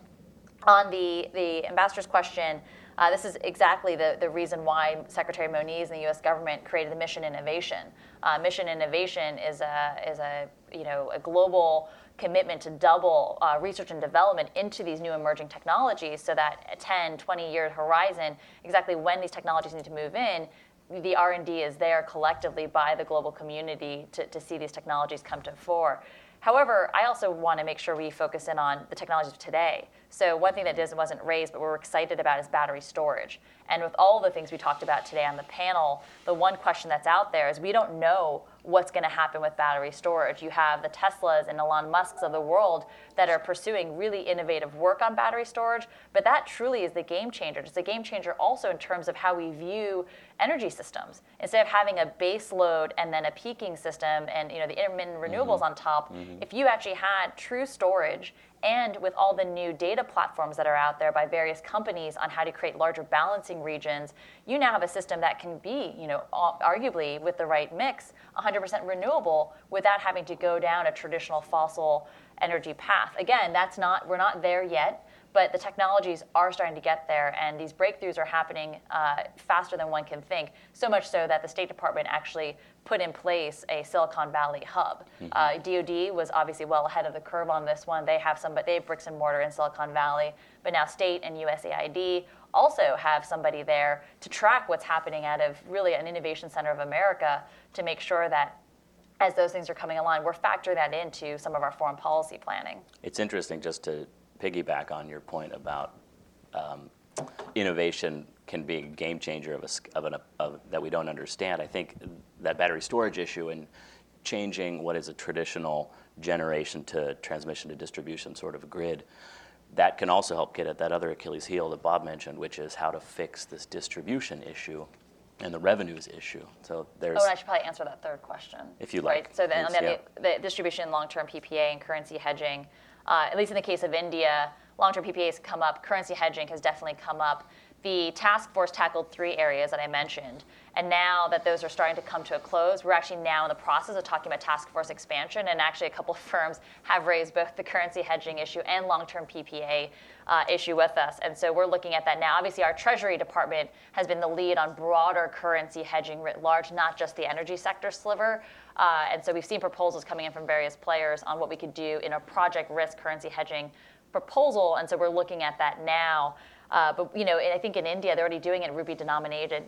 on the, the ambassador's question, uh, this is exactly the, the reason why Secretary Moniz and the U.S. government created the Mission Innovation. Uh, Mission Innovation is a, is a, you know, a global commitment to double uh, research and development into these new emerging technologies so that a 10, 20 year horizon, exactly when these technologies need to move in, the R&D is there collectively by the global community to, to see these technologies come to fore. However, I also want to make sure we focus in on the technologies of today. So one thing that wasn't raised, but we're excited about is battery storage. And with all the things we talked about today on the panel, the one question that's out there is we don't know what's going to happen with battery storage. You have the Teslas and Elon Musk's of the world that are pursuing really innovative work on battery storage, but that truly is the game changer. It's a game changer also in terms of how we view energy systems. Instead of having a base load and then a peaking system and you know the intermittent renewables mm-hmm. on top, mm-hmm. if you actually had true storage and with all the new data platforms that are out there by various companies on how to create larger balancing regions, you now have a system that can be, you know, arguably with the right mix, 100% renewable without having to go down a traditional fossil energy path. Again, that's not we're not there yet but the technologies are starting to get there, and these breakthroughs are happening uh, faster than one can think. So much so that the State Department actually put in place a Silicon Valley hub. Mm-hmm. Uh, DoD was obviously well ahead of the curve on this one. They have some, but they have bricks and mortar in Silicon Valley. But now state and USAID also have somebody there to track what's happening out of really an innovation center of America to make sure that as those things are coming along, we're factoring that into some of our foreign policy planning.
It's interesting just to piggyback on your point about um, innovation can be a game changer of a, of an, of, that we don't understand. I think that battery storage issue and changing what is a traditional generation to transmission to distribution sort of grid, that can also help get at that other Achilles heel that Bob mentioned, which is how to fix this distribution issue and the revenues issue. So there's.
Oh, I should probably answer that third question.
If
you
like.
Right, so then,
please,
on the,
yeah.
the distribution, long-term PPA and currency hedging, uh, at least in the case of India, long-term PPAs come up, currency hedging has definitely come up. The task force tackled three areas that I mentioned, and now that those are starting to come to a close, we're actually now in the process of talking about task force expansion, and actually a couple of firms have raised both the currency hedging issue and long-term PPA uh, issue with us, and so we're looking at that now. Obviously, our Treasury Department has been the lead on broader currency hedging writ large, not just the energy sector sliver. Uh, and so we've seen proposals coming in from various players on what we could do in a project risk currency hedging proposal, and so we're looking at that now. Uh, but you know, I think in India they're already doing it rupee denominated.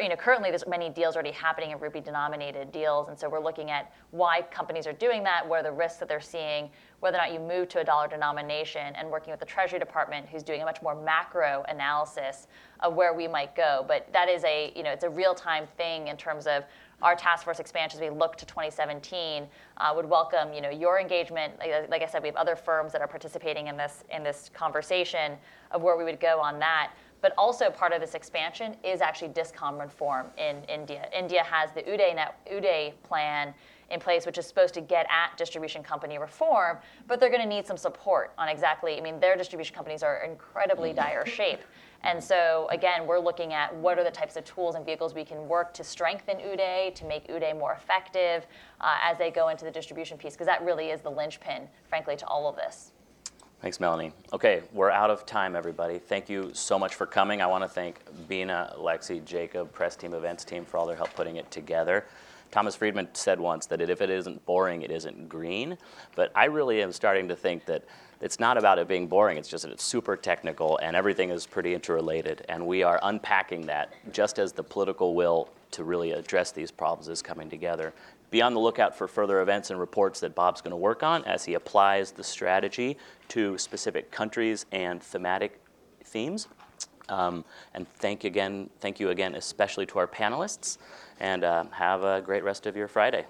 You know, currently there's many deals already happening in rupee denominated deals, and so we're looking at why companies are doing that, what are the risks that they're seeing, whether or not you move to a dollar denomination, and working with the Treasury Department, who's doing a much more macro analysis of where we might go. But that is a you know it's a real time thing in terms of our task force expansion as we look to 2017 uh, would welcome you know your engagement. Like, like i said we have other firms that are participating in this in this conversation of where we would go on that. But also part of this expansion is actually discom reform in india. India has the uday net uday plan in place which is supposed to get at distribution company reform but they're going to need some support on exactly i mean their distribution companies are in incredibly dire shape and so, again, we're looking at what are the types of tools and vehicles we can work to strengthen UDAY, to make UDAY more effective uh, as they go into the distribution piece, because that really is the linchpin, frankly, to all of this.
Thanks, Melanie. Okay, we're out of time, everybody. Thank you so much for coming. I want to thank Bina, Lexi, Jacob, press team, events team for all their help putting it together. Thomas Friedman said once that if it isn't boring, it isn't green. But I really am starting to think that it's not about it being boring, it's just that it's super technical and everything is pretty interrelated. And we are unpacking that just as the political will to really address these problems is coming together. Be on the lookout for further events and reports that Bob's going to work on as he applies the strategy to specific countries and thematic themes. Um, and thank you again, thank you again, especially to our panelists. And uh, have a great rest of your Friday.